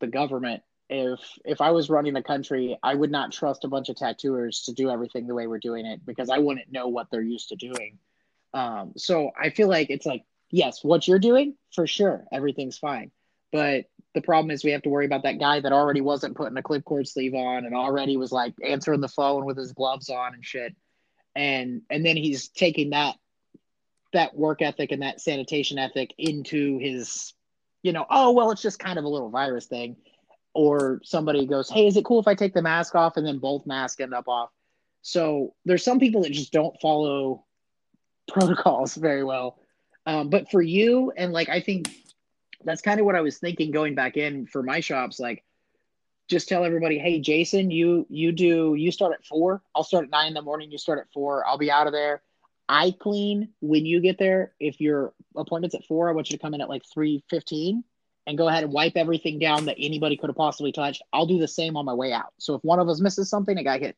the government, if if I was running the country, I would not trust a bunch of tattooers to do everything the way we're doing it because I wouldn't know what they're used to doing. Um, so I feel like it's like yes, what you're doing for sure, everything's fine, but the problem is we have to worry about that guy that already wasn't putting a clipcord sleeve on and already was like answering the phone with his gloves on and shit, and and then he's taking that that work ethic and that sanitation ethic into his you know oh well it's just kind of a little virus thing. Or somebody goes hey is it cool if i take the mask off? And then both masks end up off. So there's some people that just don't follow protocols very well. Um, but for you and like i think that's kind of what i was thinking going back in for my shops like just tell everybody hey jason you you do you start at four i'll start at nine in the morning you start at four i'll be out of there I clean when you get there. If your appointment's at four, I want you to come in at like three fifteen and go ahead and wipe everything down that anybody could have possibly touched. I'll do the same on my way out. So if one of us misses something, it got hit.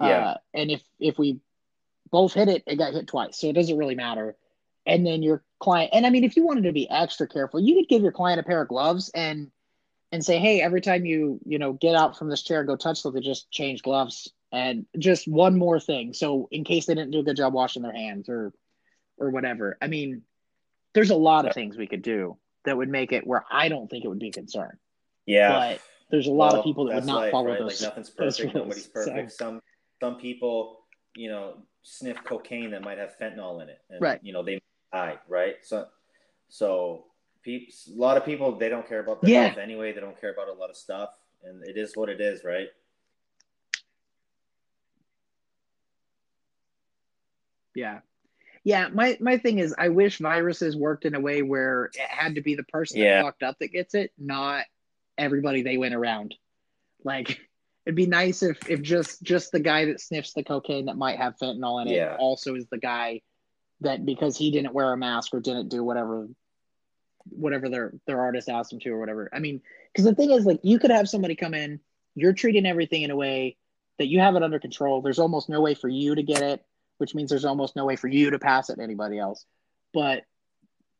Yeah. Uh, and if if we both hit it, it got hit twice. So it doesn't really matter. And then your client, and I mean, if you wanted to be extra careful, you could give your client a pair of gloves and and say, hey, every time you you know get out from this chair, go touch something, just change gloves and just one more thing so in case they didn't do a good job washing their hands or or whatever i mean there's a lot of things we could do that would make it where i don't think it would be a concern Yeah. but there's a lot Well, of people that would not life, follow right? those Like nothing's perfect. rules, Nobody's so- Some some people, you know, sniff cocaine that might have fentanyl in it, and Right. you know they die, right? So, so peeps, a lot of people they don't care about their Yeah. health anyway. They don't care about a lot of stuff, and it is what it is, right? yeah Yeah, my my thing is, I wish viruses worked in a way where it had to be the person Yeah. that fucked up that gets it, not everybody they went around. Like, it'd be nice if if just just the guy that sniffs the cocaine that might have fentanyl in it Yeah. also is the guy that because he didn't wear a mask or didn't do whatever whatever their their artist asked him to or whatever. I mean, because the thing is, like, you could have somebody come in, you're treating everything in a way that you have it under control. There's almost no way for you to get it, which means there's almost no way for you to pass it to anybody else. But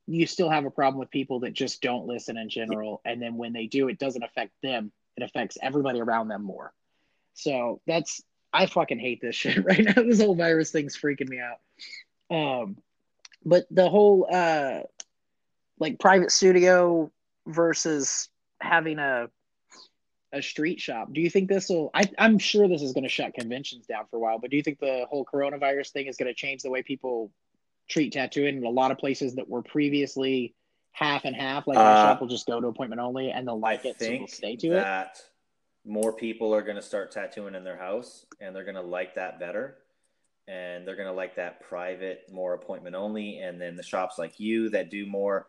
you still have a problem with people that just don't listen in general. And then when they do, it doesn't affect them, it affects everybody around them more. So that's, I fucking hate this shit right now. This whole virus thing's freaking me out. Um, but the whole, uh, like private studio versus having a a street shop. Do you think this will? I, I'm sure this is going to shut conventions down for a while. But do you think the whole coronavirus thing is going to change the way people treat tattooing? In a lot of places that were previously half and half, like my Uh, shop will just go to appointment only, and they'll like I it, so they'll stay to it. more people are going to start tattooing in their house, and they're going to like that better, and they're going to like that private, more appointment only, and then the shops like you that do more,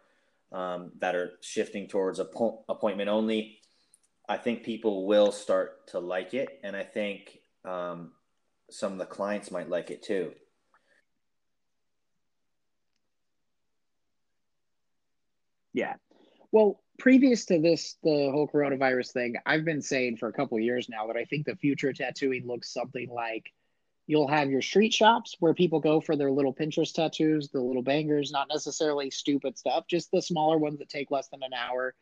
um, that are shifting towards appo- appointment only. I think people will start to like it, and I think um, some of the clients might like it too. Yeah. Well, previous to this, the whole coronavirus thing, I've been saying for a couple years now that I think the future of tattooing looks something like you'll have your street shops where people go for their little Pinterest tattoos, the little bangers, not necessarily stupid stuff, just the smaller ones that take less than an hour.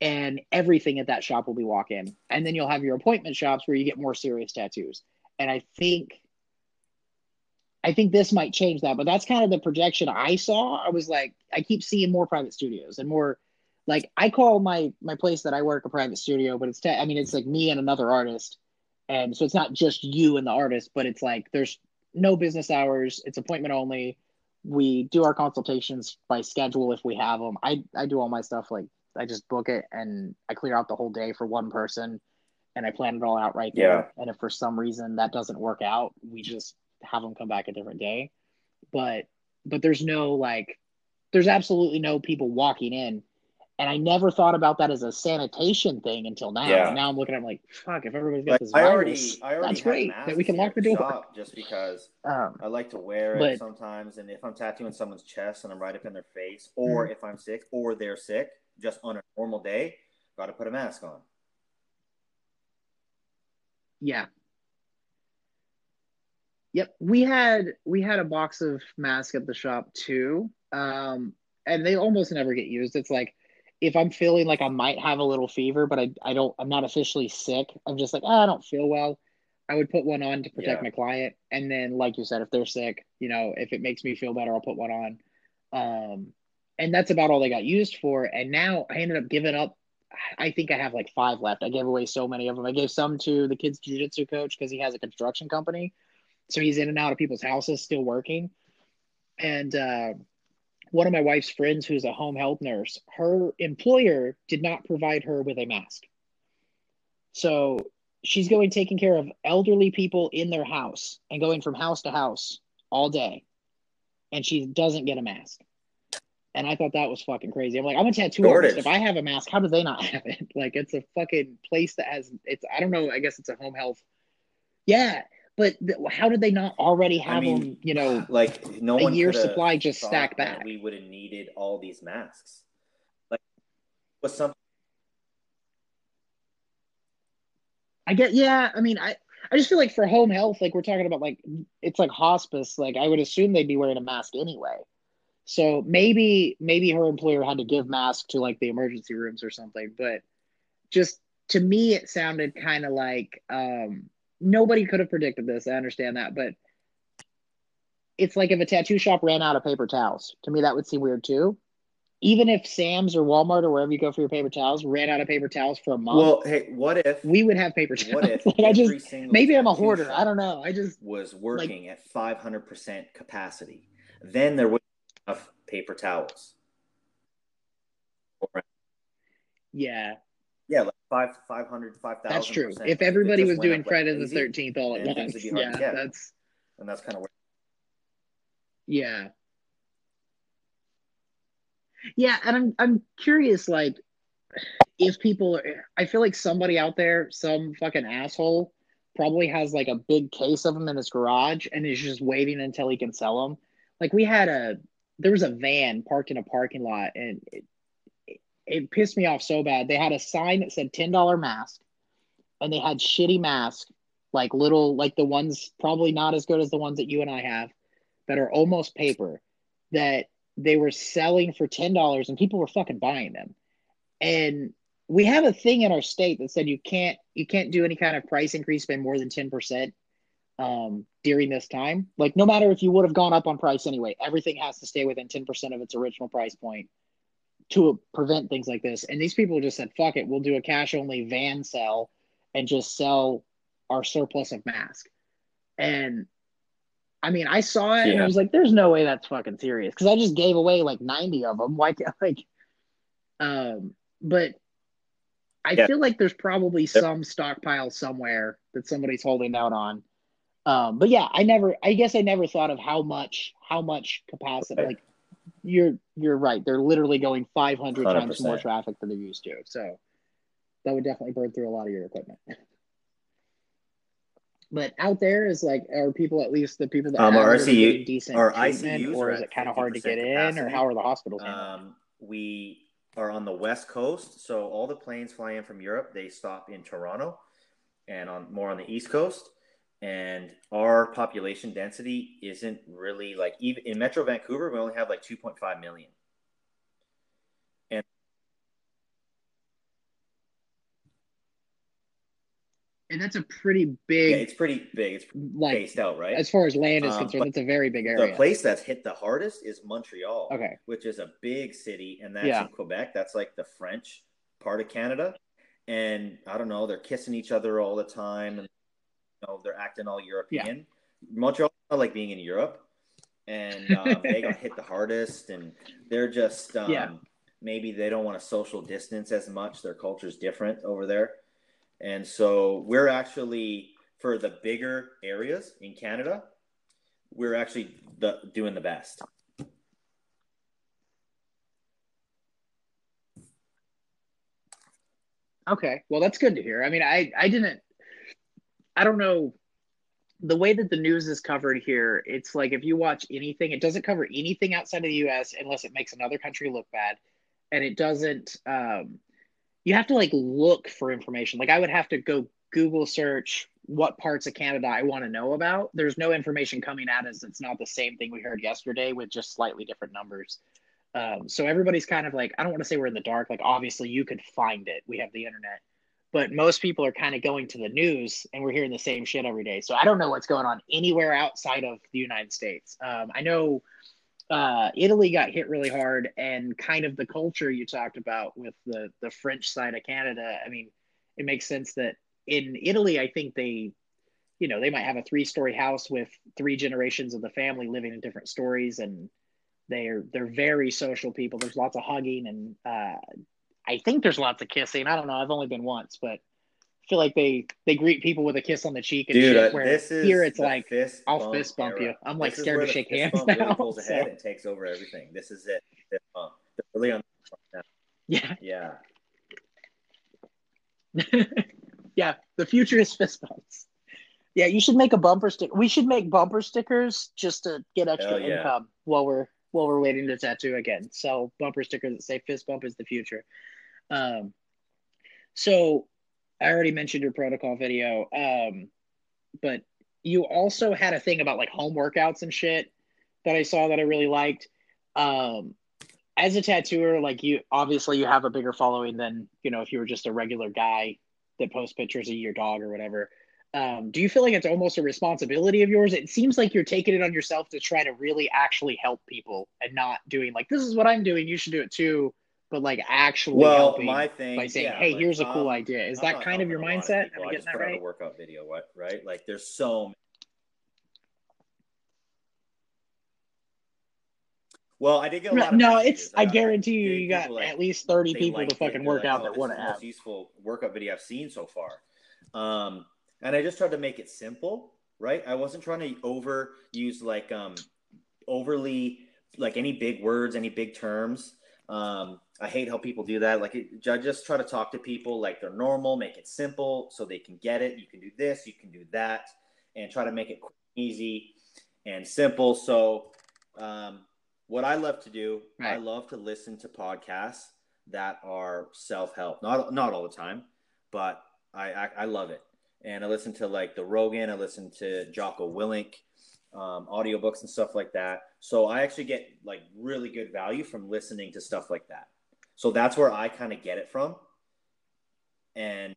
And everything at that shop will be walk in. And then you'll have your appointment shops where you get more serious tattoos. And I think I think this might change that, but that's kind of the projection I saw. I was like, I keep seeing more private studios and more like I call my my place that I work a private studio, but it's te- I mean it's like me and another artist, and so it's not just you and the artist, but it's like there's no business hours. It's appointment only. We do our consultations by schedule if we have them. I I do all my stuff like I just book it and I clear out the whole day for one person, and I plan it all out right there. And if for some reason that doesn't work out, we just have them come back a different day. But but there's no like there's absolutely no people walking in. And I never thought about that as a sanitation thing until now. Yeah. And now I'm looking at it, I'm like, fuck, if everybody's got Like, this I virus, already, I already that's great that we can lock the door. just because Um, I like to wear it But- sometimes, and if I'm tattooing someone's chest and I'm right up in their face, or Mm-hmm. if I'm sick, or they're sick, just on a normal day, got to put a mask on. yeah. Yep, we had we had a box of masks at the shop too, um, and they almost never get used. It's like if I'm feeling like I might have a little fever, but I I don't I'm not officially sick. I'm just like oh, I don't feel well. I would put one on to protect Yeah. my client, and then like you said, if they're sick, you know, if it makes me feel better, I'll put one on. Um, and that's about all they got used for. And now I ended up giving up. I think I have like five left. I gave away so many of them. I gave some to the kids' jujitsu coach because he has a construction company, so he's in and out of people's houses, still working. And uh, one of my wife's friends, who's a home health nurse, her employer did not provide her with a mask. So she's going taking care of elderly people in their house and going from house to house all day, and she doesn't get a mask. And I thought that was fucking crazy. I'm like, I'm a tattoo artist. If I have a mask, how do they not have it? Like, it's a fucking place that has it's. I don't know. I guess it's a home health. Yeah, but th- how did they not already have I mean, them? You know, like no a coulda supply just stacked back. We would have needed all these masks. Like, was something I get yeah. I mean, I I just feel like for home health, like we're talking about, like it's like hospice. Like I would assume they'd be wearing a mask anyway. So maybe maybe her employer had to give masks to like the emergency rooms or something. But just to me, it sounded kind of like um, nobody could have predicted this. I understand that, but it's like if a tattoo shop ran out of paper towels. To me, that would seem weird too. Even if Sam's or Walmart or wherever you go for your paper towels ran out of paper towels for a month, well, hey, what if we would have paper towels. what if like I just maybe I'm a hoarder. I don't know. I just was working at 500% capacity? Then there would enough paper towels. Yeah, yeah, like five, 500, 5,000. that's true. If everybody was doing up like Friday the crazy, Thirteenth all at once, would yeah, that's and that's kind of where yeah. Yeah, and I'm I'm curious, like, if people, are, I feel like somebody out there, some fucking asshole, probably has like a big case of them in his garage and is just waiting until he can sell them. Like we had a, there was a van parked in a parking lot, and it, pissed me off so bad. They had a sign that said ten dollar mask, and they had shitty masks, like little, like the ones probably not as good as the ones that you and I have, that are almost paper, that they were selling for ten dollars, and people were fucking buying them. And we have a thing in our state that said you can't you can't do any kind of price increase by more than ten percent um, during this time. Like no matter if you would have gone up on price anyway, everything has to stay within ten percent of its original price point to prevent things like this. And these people just said, "Fuck it, we'll do a cash only van sell and just sell our surplus of mask." And I mean, I saw it yeah. and I was like, "There's no way that's fucking serious," because I just gave away like ninety of them. Why, like, um, but I yeah. feel like there's probably yep. some stockpile somewhere that somebody's holding out on. Um, but yeah, I never, I guess I never thought of how much, how much capacity. Like, you're, you're right. They're literally going 500 100%. times more traffic than they're used to. So that would definitely burn through a lot of your equipment. but out there is like, are people at least the people that um, are ICU, decent or ICUs, or is it kind of hard to get capacity. in, or how are the hospitals? Um, we are on the west coast, so all the planes fly in from Europe, they stop in Toronto, and on more on the east coast. And our population density isn't really like even in Metro Vancouver, we only have like 2.5 million. and that's a pretty big. Yeah, it's pretty big. It's like spaced out, right? As far as land is um, concerned, it's a very big area. The place that's hit the hardest is Montreal, okay, which is a big city, and that's yeah. in Quebec. That's like the French part of Canada, and I don't know, they're kissing each other all the time, and you know, they're acting all European. Yeah. Montreal, like being in Europe, and um, they got hit the hardest, and they're just um, yeah. maybe they don't want to social distance as much. Their culture's different over there. And so we're actually for the bigger areas in Canada, we're actually the, doing the best. Okay, well that's good to hear. I mean, I I didn't I don't know the way that the news is covered here. It's like if you watch anything, it doesn't cover anything outside of the U.S. unless it makes another country look bad, and it doesn't. Um, you have to like look for information. Like I would have to go Google search what parts of Canada I want to know about. There's no information coming at us. It's not the same thing we heard yesterday with just slightly different numbers. Um, so everybody's kind of like, I don't want to say we're in the dark. Like obviously you could find it. We have the internet, but most people are kind of going to the news and we're hearing the same shit every day. So I don't know what's going on anywhere outside of the United States. Um, I know uh, Italy got hit really hard, and kind of the culture you talked about with the the French side of Canada. I mean, it makes sense that in Italy, I think they, you know, they might have a three story house with three generations of the family living in different stories, and they're they're very social people. There's lots of hugging, and uh, I think there's lots of kissing. I don't know. I've only been once, but I feel like they they greet people with a kiss on the cheek and Dude, shit. Uh, where this is here it's like fist I'll fist bump era. you. I'm like this scared to shake hands now. Really pulls so. ahead and takes over everything. This is it. Fist bump. Really on. Yeah. Yeah. yeah. The future is fist bumps. Yeah, you should make a bumper sticker. We should make bumper stickers just to get extra yeah. income while we're while we're waiting to tattoo again. So bumper stickers that say fist bump is the future. Um, so I already mentioned your protocol video, um, but you also had a thing about like home workouts and shit that I saw that I really liked. Um, as a tattooer, like you obviously you have a bigger following than you know if you were just a regular guy that posts pictures of your dog or whatever. Um, do you feel like it's almost a responsibility of yours? It seems like you're taking it on yourself to try to really actually help people and not doing like this is what I'm doing. You should do it too but like actually well, helping my thing, by saying, yeah, "Hey, like, here's a cool um, idea." Is I'm that kind of your mindset? Am I, I getting that right? A workout video, what right? Like, there's so. Well, I did get a lot. no, it's. I, guarantee you, you got like, at least thirty people to fucking work like, out oh, that want to have. Most useful workout video I've seen so far, um, and I just tried to make it simple. Right, I wasn't trying to over use like um overly like any big words, any big terms Um, I hate how people do that. Like, it, just try to talk to people like they're normal, make it simple so they can get it. You can do this, you can do that, and try to make it easy and simple. So, um, what I love to do, right. I love to listen to podcasts that are self help. Not not all the time, but I, I, I love it. And I listen to like the Rogan. I listen to Jocko Willink, um, audiobooks and stuff like that. So I actually get like really good value from listening to stuff like that. So that's where I kind of get it from. And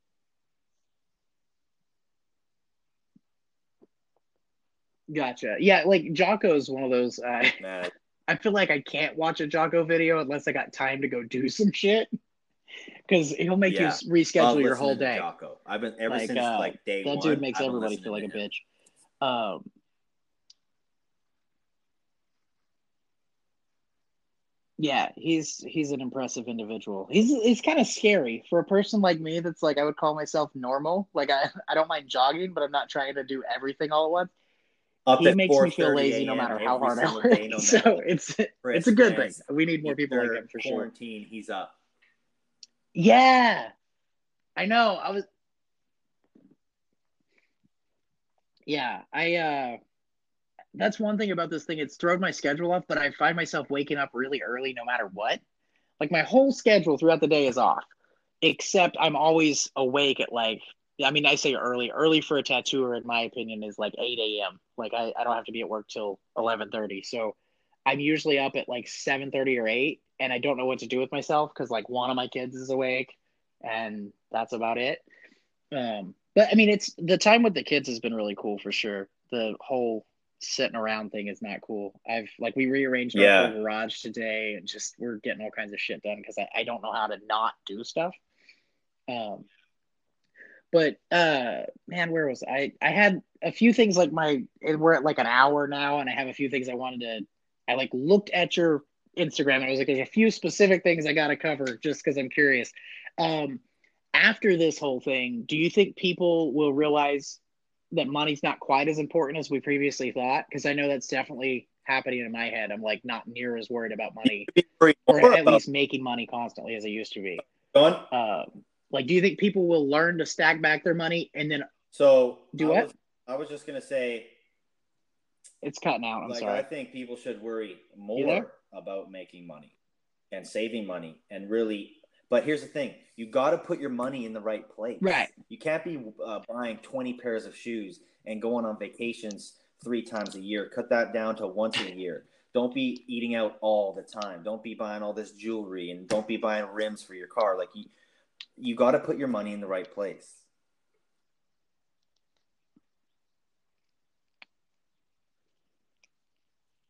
Gotcha. Yeah, like Jocko is one of those. Uh, I feel like I can't watch a Jocko video unless I got time to go do some shit. Because he'll make yeah. you reschedule your whole day. Jocko. I've been ever like, since uh, like day that one. That dude makes everybody feel like a bitch. Um, yeah, he's he's an impressive individual. He's he's kind of scary for a person like me. That's like I would call myself normal. Like I I don't mind jogging, but I'm not trying to do everything all at once up he makes me feel lazy no matter how hard I work. no so it's it's a good thing. We need more people like him for quarantine, sure. He's up. Yeah, I know. I was. Yeah, I. uh That's one thing about this thing. It's thrown my schedule off, but I find myself waking up really early no matter what. Like my whole schedule throughout the day is off, except I'm always awake at like I mean, I say early. Early for a tattooer, in my opinion, is like 8 a.m. Like I, I don't have to be at work till 11:30. So I'm usually up at like 7:30 or 8, and I don't know what to do with myself because like one of my kids is awake, and that's about it. Um, but I mean, it's the time with the kids has been really cool for sure. The whole sitting around thing is not cool. I've like we rearranged our garage today, and just we're getting all kinds of shit done because I, I don't know how to not do stuff. Um, but uh man where was i i had a few things like my we're at like an hour now and i have a few things i wanted to i like looked at your instagram and i was like there's a few specific things i got to cover just because i'm curious um after this whole thing do you think people will realize that money's not quite as important as we previously thought because i know that's definitely happening in my head i'm like not near as worried about money or at least making money constantly as i used to be um, like, do you think people will learn to stack back their money and then so do I Was, I was just gonna say it's cutting out. I'm like, sorry. I think people should worry more about making money and saving money and really. But here's the thing: you got to put your money in the right place. Right. You can't be uh, buying 20 pairs of shoes and going on vacations three times a year. Cut that down to once a year. Don't be eating out all the time. Don't be buying all this jewelry and don't be buying rims for your car. Like you, you got to put your money in the right place.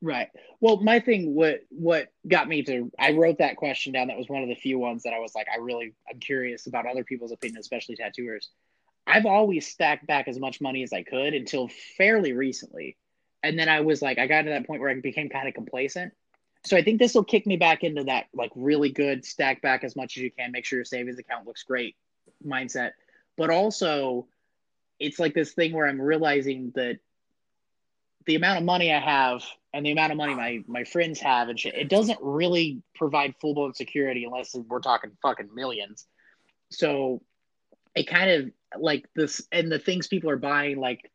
Right. Well, my thing, what what got me to, I wrote that question down. That was one of the few ones that I was like, I really, I'm curious about other people's opinion, especially tattooers. I've always stacked back as much money as I could until fairly recently, and then I was like, I got to that point where I became kind of complacent, so I think this will kick me back into that like really good stack back as much as you can, make sure your savings account looks great mindset. But also it's like this thing where I'm realizing that the amount of money I have and the amount of money my my friends have and shit, it doesn't really provide full blown security unless we're talking fucking millions. So it kind of like this and the things people are buying like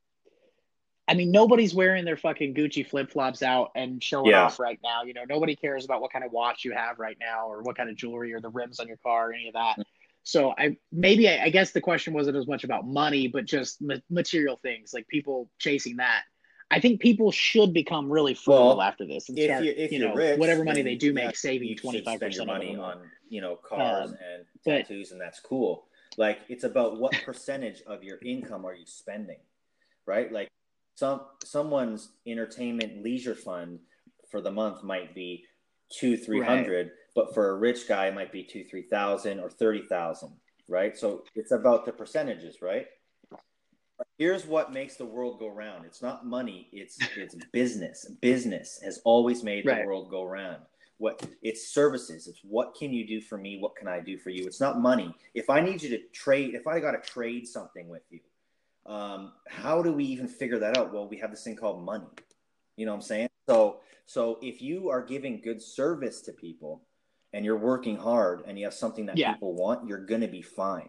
I mean, nobody's wearing their fucking Gucci flip flops out and showing yeah. off right now. You know, nobody cares about what kind of watch you have right now or what kind of jewelry or the rims on your car or any of that. So I maybe I, I guess the question wasn't as much about money, but just ma- material things like people chasing that. I think people should become really frugal well, after this and start, you, you know, rich, whatever money they do make, saving twenty five percent money on you know cars um, and tattoos, but, and that's cool. Like it's about what percentage of your income are you spending, right? Like some someone's entertainment leisure fund for the month might be two three hundred, right. but for a rich guy it might be two three thousand or thirty thousand, right? So it's about the percentages, right? Here's what makes the world go round. It's not money. It's it's business. Business has always made right. the world go round. What it's services. It's what can you do for me? What can I do for you? It's not money. If I need you to trade, if I got to trade something with you, um, how do we even figure that out? Well, we have this thing called money. You know what I'm saying? So, so if you are giving good service to people, and you're working hard and you have something that Yeah. people want, you're going to be fine.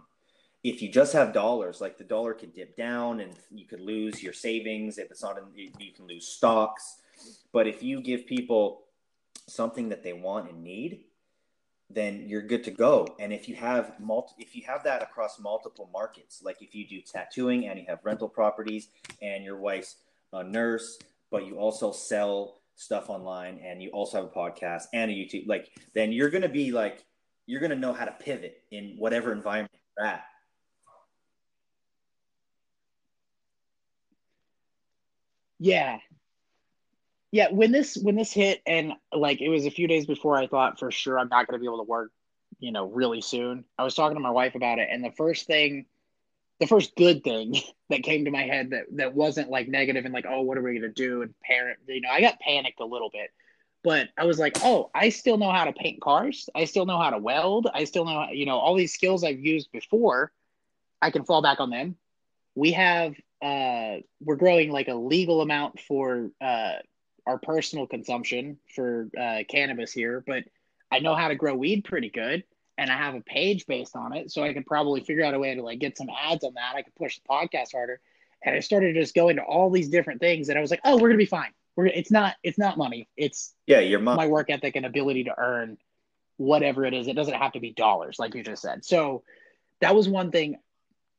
If you just have dollars, like the dollar could dip down and you could lose your savings. If it's not, in, you can lose stocks. But if you give people something that they want and need, then you're good to go. And if you have multi, if you have that across multiple markets, like if you do tattooing and you have rental properties and your wife's a nurse, but you also sell stuff online and you also have a podcast and a YouTube, like then you're gonna be like you're gonna know how to pivot in whatever environment you're at. Yeah. Yeah, when this when this hit and like it was a few days before I thought for sure I'm not going to be able to work, you know, really soon. I was talking to my wife about it and the first thing the first good thing that came to my head that that wasn't like negative and like oh what are we going to do and parent you know I got panicked a little bit. But I was like, "Oh, I still know how to paint cars. I still know how to weld. I still know, you know, all these skills I've used before. I can fall back on them. We have uh we're growing like a legal amount for uh our personal consumption for uh, cannabis here, but I know how to grow weed pretty good, and I have a page based on it, so I could probably figure out a way to like get some ads on that. I could push the podcast harder, and I started just going to all these different things, and I was like, oh, we're gonna be fine. We're it's not it's not money, it's Yeah, your mom. my work ethic and ability to earn whatever it is. It doesn't have to be dollars, like you just said. So that was one thing.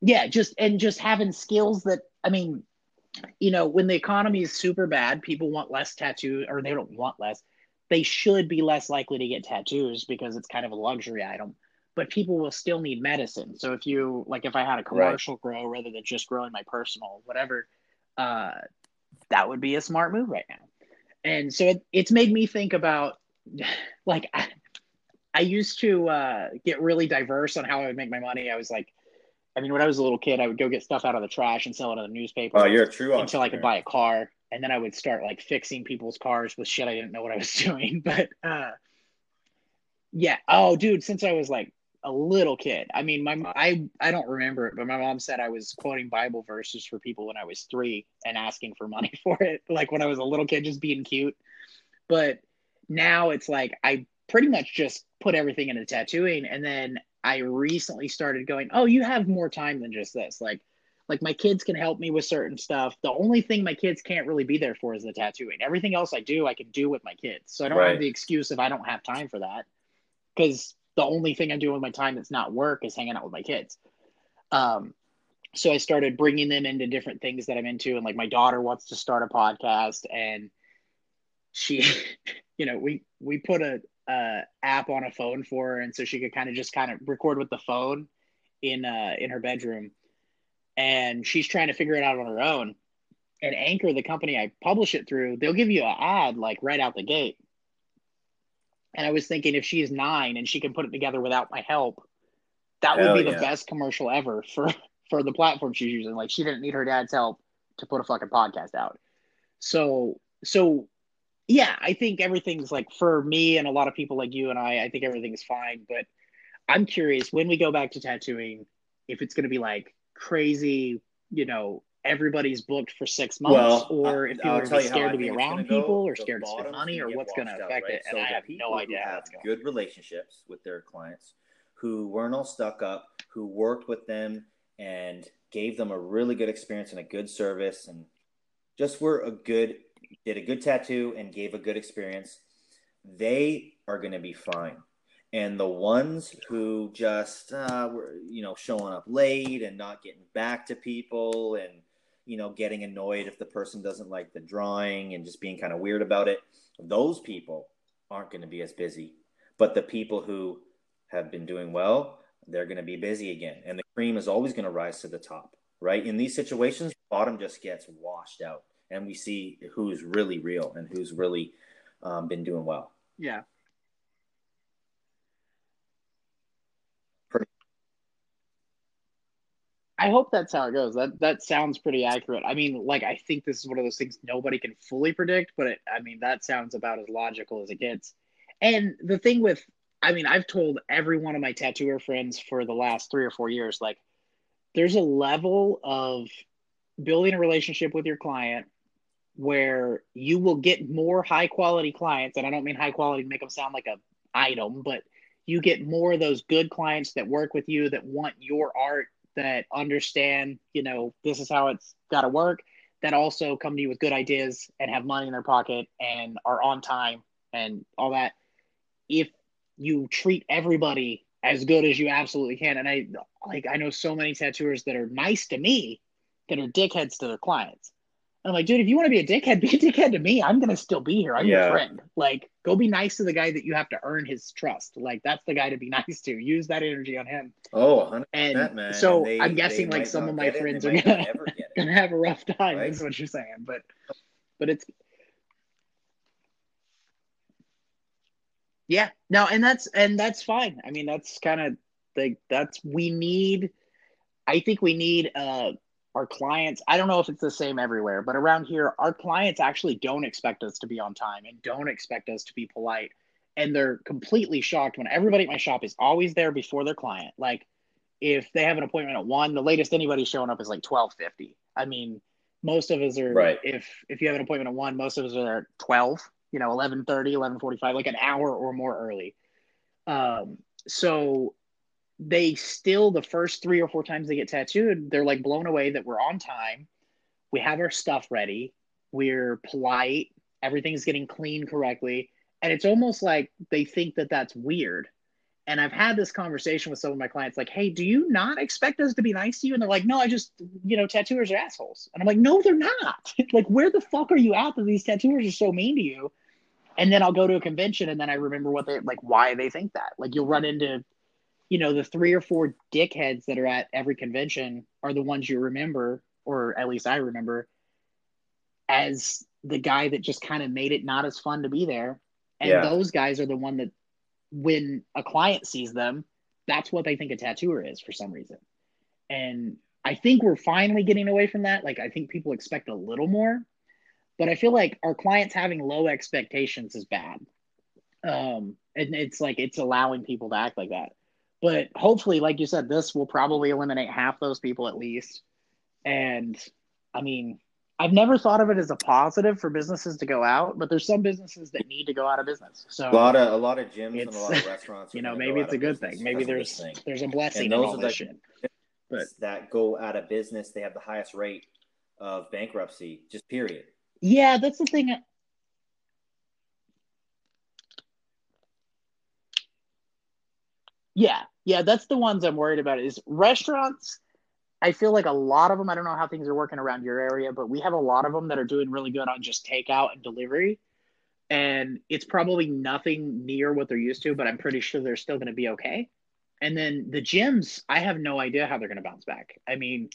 Yeah, just and just having skills that I mean, you know, when the economy is super bad, people want less tattoos, or they don't want less. They should be less likely to get tattoos because it's kind of a luxury item. But people will still need medicine. So if you like if I had a commercial grow rather than just growing my personal, whatever, uh that would be a smart move right now. And so it, it's made me think about like I, I used to uh, get really diverse on how I would make my money. I was like, I mean, when I was a little kid, I would go get stuff out of the trash and sell it on the newspaper Oh, you're a true until I could buy a car. And then I would start like fixing people's cars with shit I didn't know what I was doing. But uh, yeah, oh, dude, since I was like a little kid, I mean, my I I don't remember it, but my mom said I was quoting Bible verses for people when I was three and asking for money for it, like when I was a little kid, just being cute. But now it's like I pretty much just put everything into tattooing, and then I recently started going, oh, you have more time than just this, like like my kids can help me with certain stuff. The only thing my kids can't really be there for is the tattooing. Everything else I do, I can do with my kids. So I don't Right. have the excuse if I don't have time for that. Because the only thing I'm doing with my time that's not work is hanging out with my kids. Um, so I started bringing them into different things that I'm into, and like my daughter wants to start a podcast, and she, you know, we we put a, a app on a phone for her, and so she could kind of just kind of record with the phone in uh in her bedroom and she's trying to figure it out on her own. And Anchor, the company I publish it through, they'll give you an ad like right out the gate. And I was thinking if she's nine and she can put it together without my help, that would Hell be the yeah. best commercial ever for for the platform she's using. Like she didn't need her dad's help to put a fucking podcast out. So so yeah, I think everything's like for me and a lot of people like you and I, I think everything's fine. But I'm curious when we go back to tattooing, if it's gonna be like crazy, you know, everybody's booked for six months, Well, or if people I'll are tell gonna be you how I scared to be around people or scared to spend money or what's washed out, affect right? it. And So I have no idea have. Good relationships with their clients, who weren't all stuck up, who worked with them and gave them a really good experience and a good service, and just were a good did a good tattoo and gave a good experience. They are going to be fine. And the ones who just uh, were, you know, showing up late and not getting back to people and you know, getting annoyed if the person doesn't like the drawing and just being kind of weird about it. Those people aren't going to be as busy. But the people who have been doing well, they're going to be busy again. And the cream is always going to rise to the top, right? In these situations, bottom just gets washed out. And we see who's really real and who's really um, been doing well. Yeah. I hope that's how it goes. That that sounds pretty accurate. I mean, like I think this is one of those things nobody can fully predict, but it, I mean that sounds about as logical as it gets. And the thing with, I mean, I've told every one of my tattooer friends for the last three or four years, like, there's a level of building a relationship with your client where you will get more high quality clients, and I don't mean high quality to make them sound like a item, but you get more of those good clients that work with you that want your art that understand, you know, this is how it's got to work, that also come to you with good ideas and have money in their pocket and are on time and all that. If you treat everybody as good as you absolutely can, and I like, I know so many tattooers that are nice to me that are dickheads to their clients. I'm like, dude, if you want to be a dickhead, be a dickhead to me. I'm gonna still be here. I'm Yeah. your friend. Like, go be nice to the guy that you have to earn his trust. Like, that's the guy to be nice to. Use that energy on him. Oh, 100 And man. so they- I'm guessing like some of my it, friends are gonna not ever get it. gonna have a rough time. Right. Is what you're saying. But but it's yeah no, and that's and that's fine. I mean, that's kind of like that's we need. I think we need uh our clients. I don't know if it's the same everywhere, but around here, our clients actually don't expect us to be on time and don't expect us to be polite. And they're completely shocked when everybody at my shop is always there before their client. Like if they have an appointment at one, the latest anybody's showing up is like twelve fifty. I mean, most of us are Right. if if you have an appointment at one, most of us are there at twelve, you know, 11 45, like an hour or more early. Um, so they still the first three or four times they get tattooed, they're like blown away that we're on time. We have our stuff ready. We're polite. Everything's getting cleaned correctly. And it's almost like they think that that's weird. And I've had this conversation with some of my clients like, hey, do you not expect us to be nice to you? And they're like, no, I just, you know, tattooers are assholes. And I'm like, no, they're not. like, where the fuck are you at that these tattooers are so mean to you? And then I'll go to a convention and then I remember what they like, why they think that. Like, you'll run into, you know, the three or four dickheads that are at every convention are the ones you remember, or at least I remember, as the guy that just kind of made it not as fun to be there. And Yeah. those guys are the one that, when a client sees them, that's what they think a tattooer is for some reason. And I think we're finally getting away from that. Like, I think people expect a little more, but I feel like our clients having low expectations is bad. Um, and it's like it's allowing people to act like that. But hopefully, like you said, this will probably eliminate half those people at least. And I mean, I've never thought of it as a positive for businesses to go out, but there's some businesses that need to go out of business. So A lot of a lot of gyms and a lot of restaurants. you know, maybe it's a good business thing. Maybe this there's thing. there's a blessing And in those all are this shit. But- that go out of business. They have the highest rate of bankruptcy. Just period. Yeah, that's the thing. Yeah, yeah, that's the ones I'm worried about. Is restaurants. I feel like a lot of them. I don't know how things are working around your area, but we have a lot of them that are doing really good on just takeout and delivery. And it's probably nothing near what they're used to, but I'm pretty sure they're still going to be okay. And then the gyms, I have no idea how they're going to bounce back. I mean,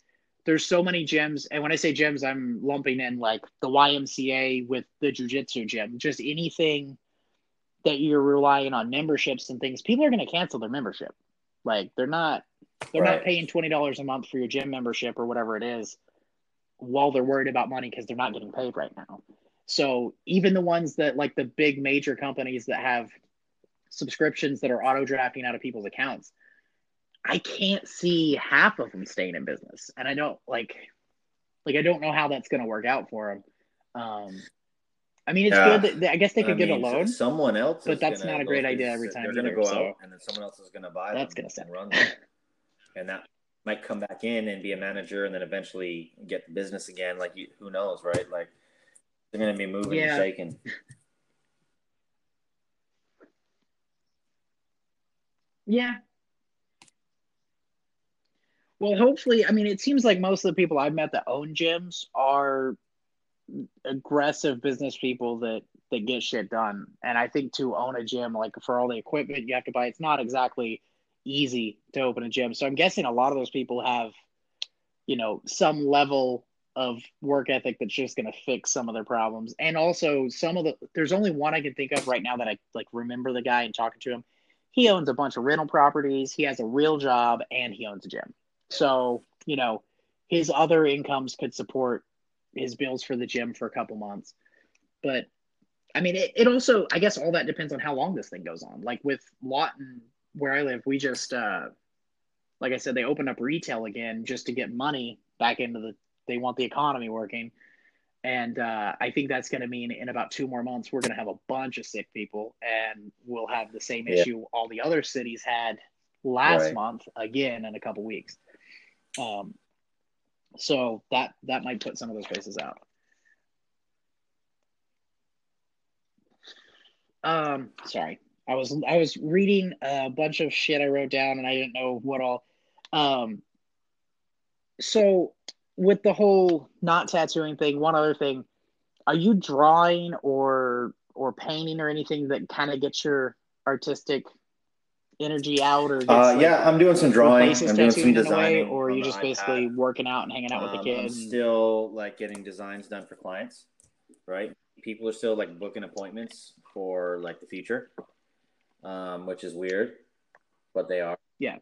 there's so many gyms, and when I say gyms, I'm lumping in like the YMCA with the jujitsu gym, just anything that you're relying on memberships and things. People are going to cancel their membership. Like they're not, they're not paying twenty dollars a month for your gym membership or whatever it is, while they're worried about money because they're not getting paid right now. So even the ones that like the big major companies that have subscriptions that are auto drafting out of people's accounts, I can't see half of them staying in business, and I don't like, like I don't know how that's going to work out for them. Um, I mean, it's Yeah. good that I guess they could I get a mean, loan. Someone else, but is that's not a great idea every time They're going to go so- out, and then someone else is going to buy That's gonna suck. and run them, and that might come back in and be a manager, and then eventually get the business again. Like you, who knows, right? Like they're going to be moving Yeah. and shaking. Yeah. Well, hopefully, I mean, it seems like most of the people I've met that own gyms are aggressive business people that that get shit done. And I think to own a gym, like for all the equipment you have to buy, it's not exactly easy to open a gym. So I'm guessing a lot of those people have, you know, some level of work ethic that's just going to fix some of their problems. And also some of the there's only one I can think of right now that I like remember the guy and talking to him. He owns a bunch of rental properties, he has a real job and he owns a gym. So, you know, his other incomes could support his bills for the gym for a couple months. But I mean, it, it also, I guess all that depends on how long this thing goes on. Like with Lawton, where I live, we just, uh, like I said, they opened up retail again just to get money back into the, they want the economy working. And uh, I think that's going to mean in about two more months, we're going to have a bunch of sick people and we'll have the same Yeah. issue all the other cities had last Right. month again in a couple weeks. Um, so that, that might put some of those places out. Um, sorry. I was I was reading a bunch of shit I wrote down and I didn't know what all. Um, so with the whole not tattooing thing, one other thing, are you drawing or or painting or anything that kind of gets your artistic energy out or gets, Uh, like, yeah, I'm doing some drawing. I'm doing some tattooing in a way, designing. or you the just basically iPad. working out and hanging out with the Um, kids? And- still like getting designs done for clients, right? People are still like booking appointments for like the future, um, which is weird, but they are. Yeah.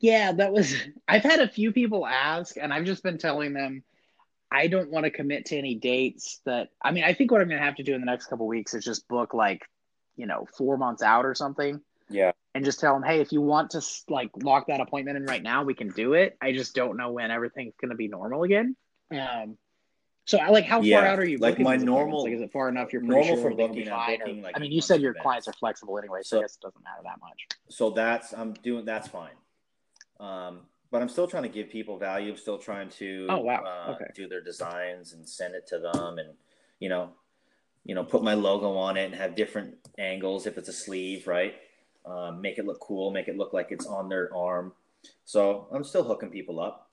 Yeah, that was. I've had a few people ask, and I've just been telling them I don't want to commit to any dates. That I mean, I think what I'm going to have to do in the next couple weeks is just book like, you know, four months out or something, Yeah. and just tell them, hey, if you want to like lock that appointment in right now, we can do it. I just don't know when everything's going to be normal again. Um, so I like how far out are you? like my normal- Like, is it far enough? You're normal sure for everything will be booking, or- booking, like, I mean, you said your clients are flexible anyway, so, So- I guess it doesn't matter that much. So that's I'm doing. That's fine. Um, but I'm still trying to give people value. I'm still trying to Oh, wow. uh, Okay. do their designs and send it to them, and you know, you know, put my logo on it and have different angles if it's a sleeve, right? Um, make it look cool, make it look like it's on their arm. So I'm still hooking people up,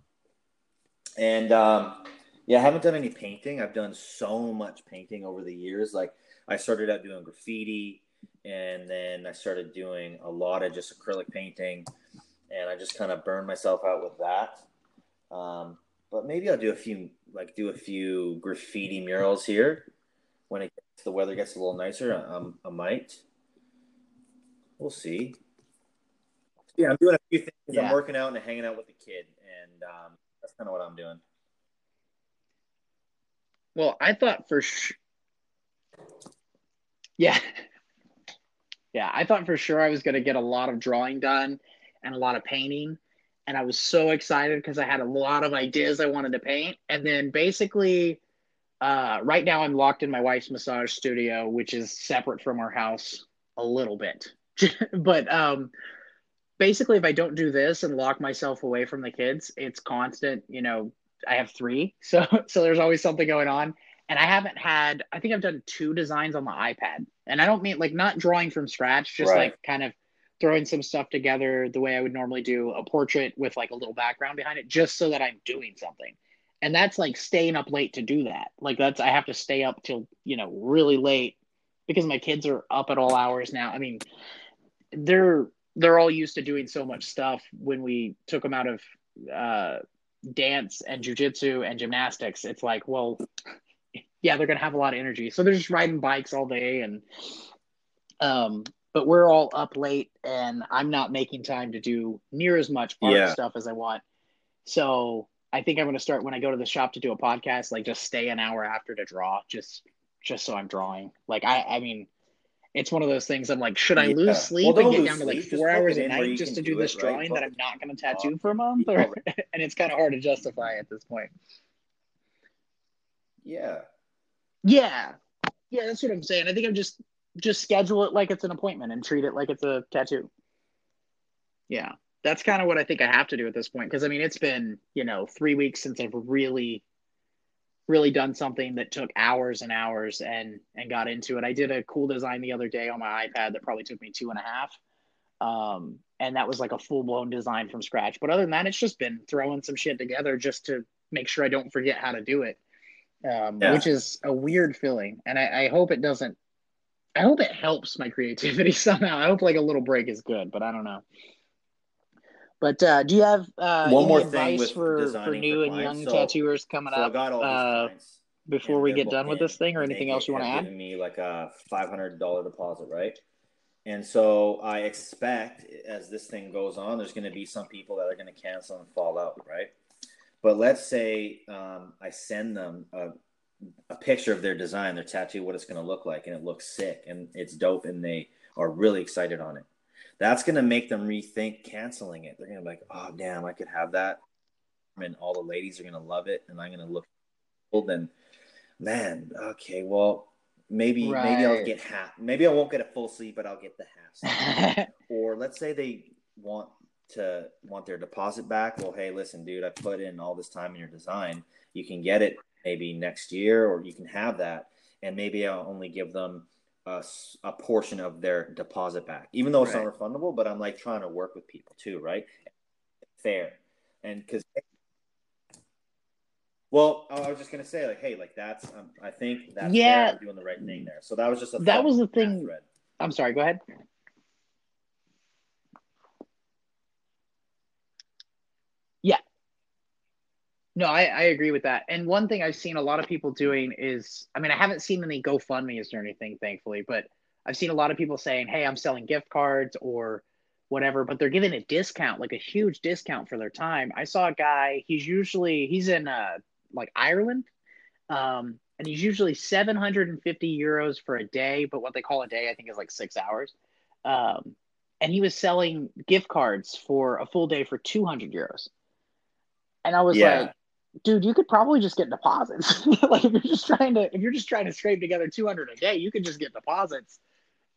and um, yeah, I haven't done any painting. I've done so much painting over the years. Like I started out doing graffiti, and then I started doing a lot of just acrylic painting, and I just kind of burned myself out with that. Um, but maybe I'll do a few, like do a few graffiti murals here when it gets, the weather gets a little nicer. Um, I might. We'll see. Yeah, I'm doing a few things. I'm working out and hanging out with the kid, and um, that's kind of what I'm doing. Well, I thought for sure. Yeah. Yeah, I thought for sure I was going to get a lot of drawing done and a lot of painting. And I was so excited because I had a lot of ideas I wanted to paint. And then basically, uh, right now I'm locked in my wife's massage studio, which is separate from our house a little bit. but um, basically, if I don't do this and lock myself away from the kids, it's constant, you know, I have three. So so there's always something going on. And I haven't had I think I've done two designs on the iPad. And I don't mean like not drawing from scratch, just Right. like kind of throwing some stuff together the way I would normally do a portrait with like a little background behind it, just so that I'm doing something. And that's like staying up late to do that. Like that's I have to stay up till, you know, really late because my kids are up at all hours now. I mean, they're they're all used to doing so much stuff when we took them out of uh dance and jujitsu and gymnastics, it's like, well, yeah, they're gonna have a lot of energy. So they're just riding bikes all day and um but we're all up late and I'm not making time to do near as much art Yeah. stuff as I want. So I think I'm gonna start when I go to the shop to do a podcast, like just stay an hour after to draw, just just so I'm drawing. Like I I mean it's one of those things I'm like, should I Yeah. lose sleep Well, and get down to like four hours it at in where you night just to do do this it, right? drawing that I'm not gonna tattoo for a month? Or and it's kind of hard to justify at this point. Yeah. Yeah. Yeah, that's what I'm saying. I think I'm just just schedule it like it's an appointment and treat it like it's a tattoo. Yeah. That's kind of what I think I have to do at this point because I mean it's been, you know, 3 weeks since I've really really done something that took hours and hours and and got into it. I did a cool design the other day on my iPad that probably took me two and a half. Um, and that was like a full blown design from scratch. But other than that, it's just been throwing some shit together just to make sure I don't forget how to do it um, Yeah. which is a weird feeling. And I, I hope it doesn't. I hope it helps my creativity somehow. I hope like a little break is good, but I don't know. But uh, do you have uh, One any more thing advice for, for new for and young So- tattooers coming So up uh, before we get done with this thing, or anything else you want to add? Me like a five hundred dollar deposit, right? And so I expect as this thing goes on, there's going to be some people that are going to cancel and fall out, right? But let's say um, I send them a, a picture of their design, their tattoo, what it's going to look like, and it looks sick and it's dope, and they are really excited on it. that's going to make them rethink canceling it. They're going to be like, oh, damn, I could have that. And all the ladies are going to love it. And I'm going to look old. And man, okay, well, maybe right. maybe I'll get half. Maybe I won't get a full sleeve, but I'll get the half. or let's say they want to want their deposit back. Well, hey, listen, dude, I put in all this time in your design. You can get it maybe next year, or you can have that. And maybe I'll only give them a, a portion of their deposit back, even though it's right. not refundable. But I'm like trying to work with people too, right? Fair, and because. Well, I was just gonna say, like, hey, like that's, um, I think that's yeah, doing the right thing there. So that was just a that was the thing. Thread. I'm sorry. Go ahead. No, I, I agree with that. And one thing I've seen a lot of people doing is, I mean, I haven't seen any GoFundMe's or anything, thankfully, but I've seen a lot of people saying, "Hey, I'm selling gift cards or whatever," but they're giving a discount, like a huge discount for their time. I saw a guy. He's usually he's in uh like Ireland, um, and he's usually 750 euros for a day, but what they call a day, I think, is like six hours. Um, and he was selling gift cards for a full day for 200 euros. And I was yeah. like, dude, you could probably just get deposits. like if you're just trying to if you're just trying to scrape together 200 a day, you could just get deposits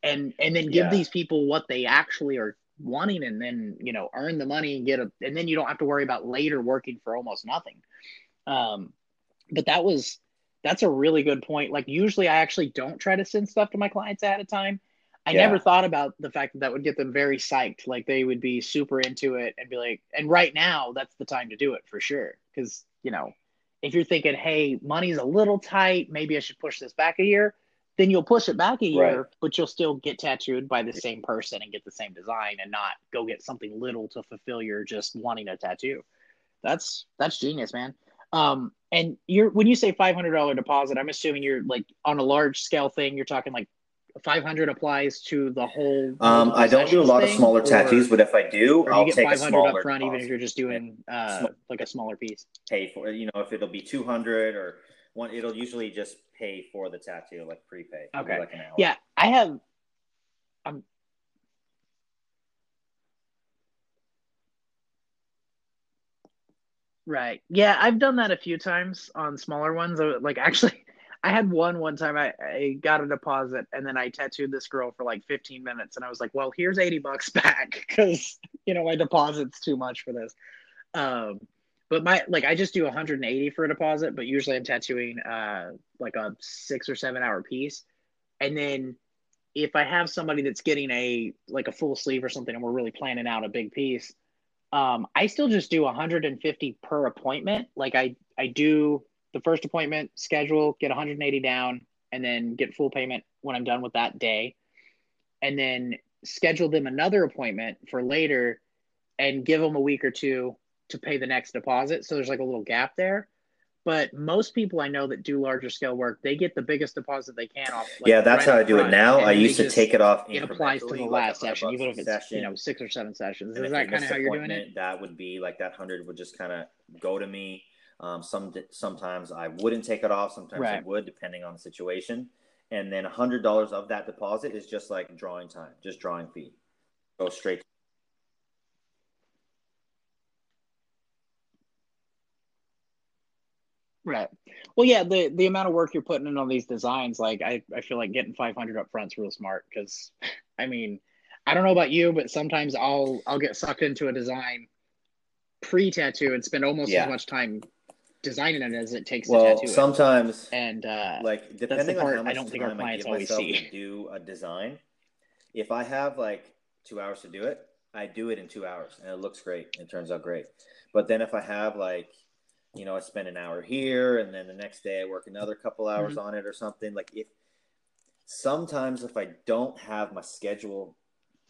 and and then give yeah. these people what they actually are wanting and then, you know, earn the money and get a and then you don't have to worry about later working for almost nothing. Um but that was that's a really good point. Like usually I actually don't try to send stuff to my clients ahead of time I yeah. never thought about the fact that that would get them very psyched. Like they would be super into it and be like, and right now that's the time to do it for sure. Cause, you know, if you're thinking, hey, money's a little tight, maybe I should push this back a year, then you'll push it back a year, right. but you'll still get tattooed by the same person and get the same design and not go get something little to fulfill your just wanting a tattoo. That's that's genius, man. Um, and you're when you say five hundred dollar deposit, I'm assuming you're like on a large scale thing. You're talking like 500 applies to the whole. Um, I don't do a lot of smaller tattoos, but if I do, I'll take a smaller up front, even if you're just doing uh, like a smaller piece. Pay for you know if it'll be 200 or one, it'll usually just pay for the tattoo like prepay. Okay. Like yeah, I have. I'm. Right. Yeah, I've done that a few times on smaller ones. Like actually, I had one one time I, I got a deposit and then I tattooed this girl for like 15 minutes and I was like, well, here's 80 bucks back because you know my deposit's too much for this. Um, but my like I just do 180 for a deposit, but usually I'm tattooing uh like a six or seven hour piece, and then if I have somebody that's getting a like a full sleeve or something and we're really planning out a big piece, um, I still just do 150 per appointment. Like I I do the first appointment, schedule, get 180 down, and then get full payment when I'm done with that day. And then schedule them another appointment for later and give them a week or two to pay the next deposit. So there's like a little gap there. But most people I know that do larger scale work, they get the biggest deposit they can off. Like, yeah, that's right how I do it now. I used to take it off. It applies to the last session, even if it's session. you know six or seven sessions. And Is that kind of how you're doing it? That would be like that hundred would just kind of go to me um, some sometimes I wouldn't take it off. Sometimes right. I would, depending on the situation. And then hundred dollars of that deposit is just like drawing time, just drawing fee. Go straight. Right. Well, yeah, the the amount of work you're putting in on these designs, like I, I feel like getting 500 up front is real smart because, I mean, I don't know about you, but sometimes I'll I'll get sucked into a design pre tattoo and spend almost yeah. as much time designing it as it takes well, to tattoo sometimes it. and uh, like depending on how much I don't think our clients always see. do a design. If I have like two hours to do it, I do it in two hours, and it looks great. It turns out great. But then if I have like, you know, I spend an hour here, and then the next day I work another couple hours mm-hmm. on it or something. Like if sometimes if I don't have my schedule,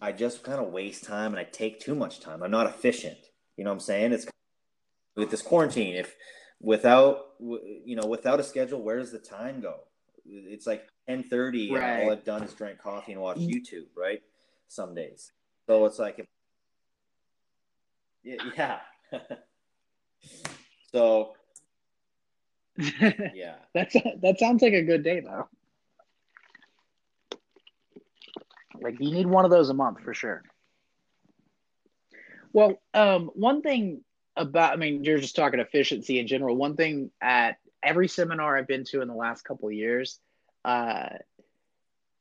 I just kind of waste time and I take too much time. I'm not efficient. You know what I'm saying? It's with this quarantine. If without you know without a schedule where does the time go it's like 10:30 right. and all I've done is drink coffee and watch mm. YouTube right some days so it's like if, yeah, yeah. so yeah that's that sounds like a good day though like you need one of those a month for sure Well, um, one thing about, I mean, you're just talking efficiency in general. One thing at every seminar I've been to in the last couple years, uh,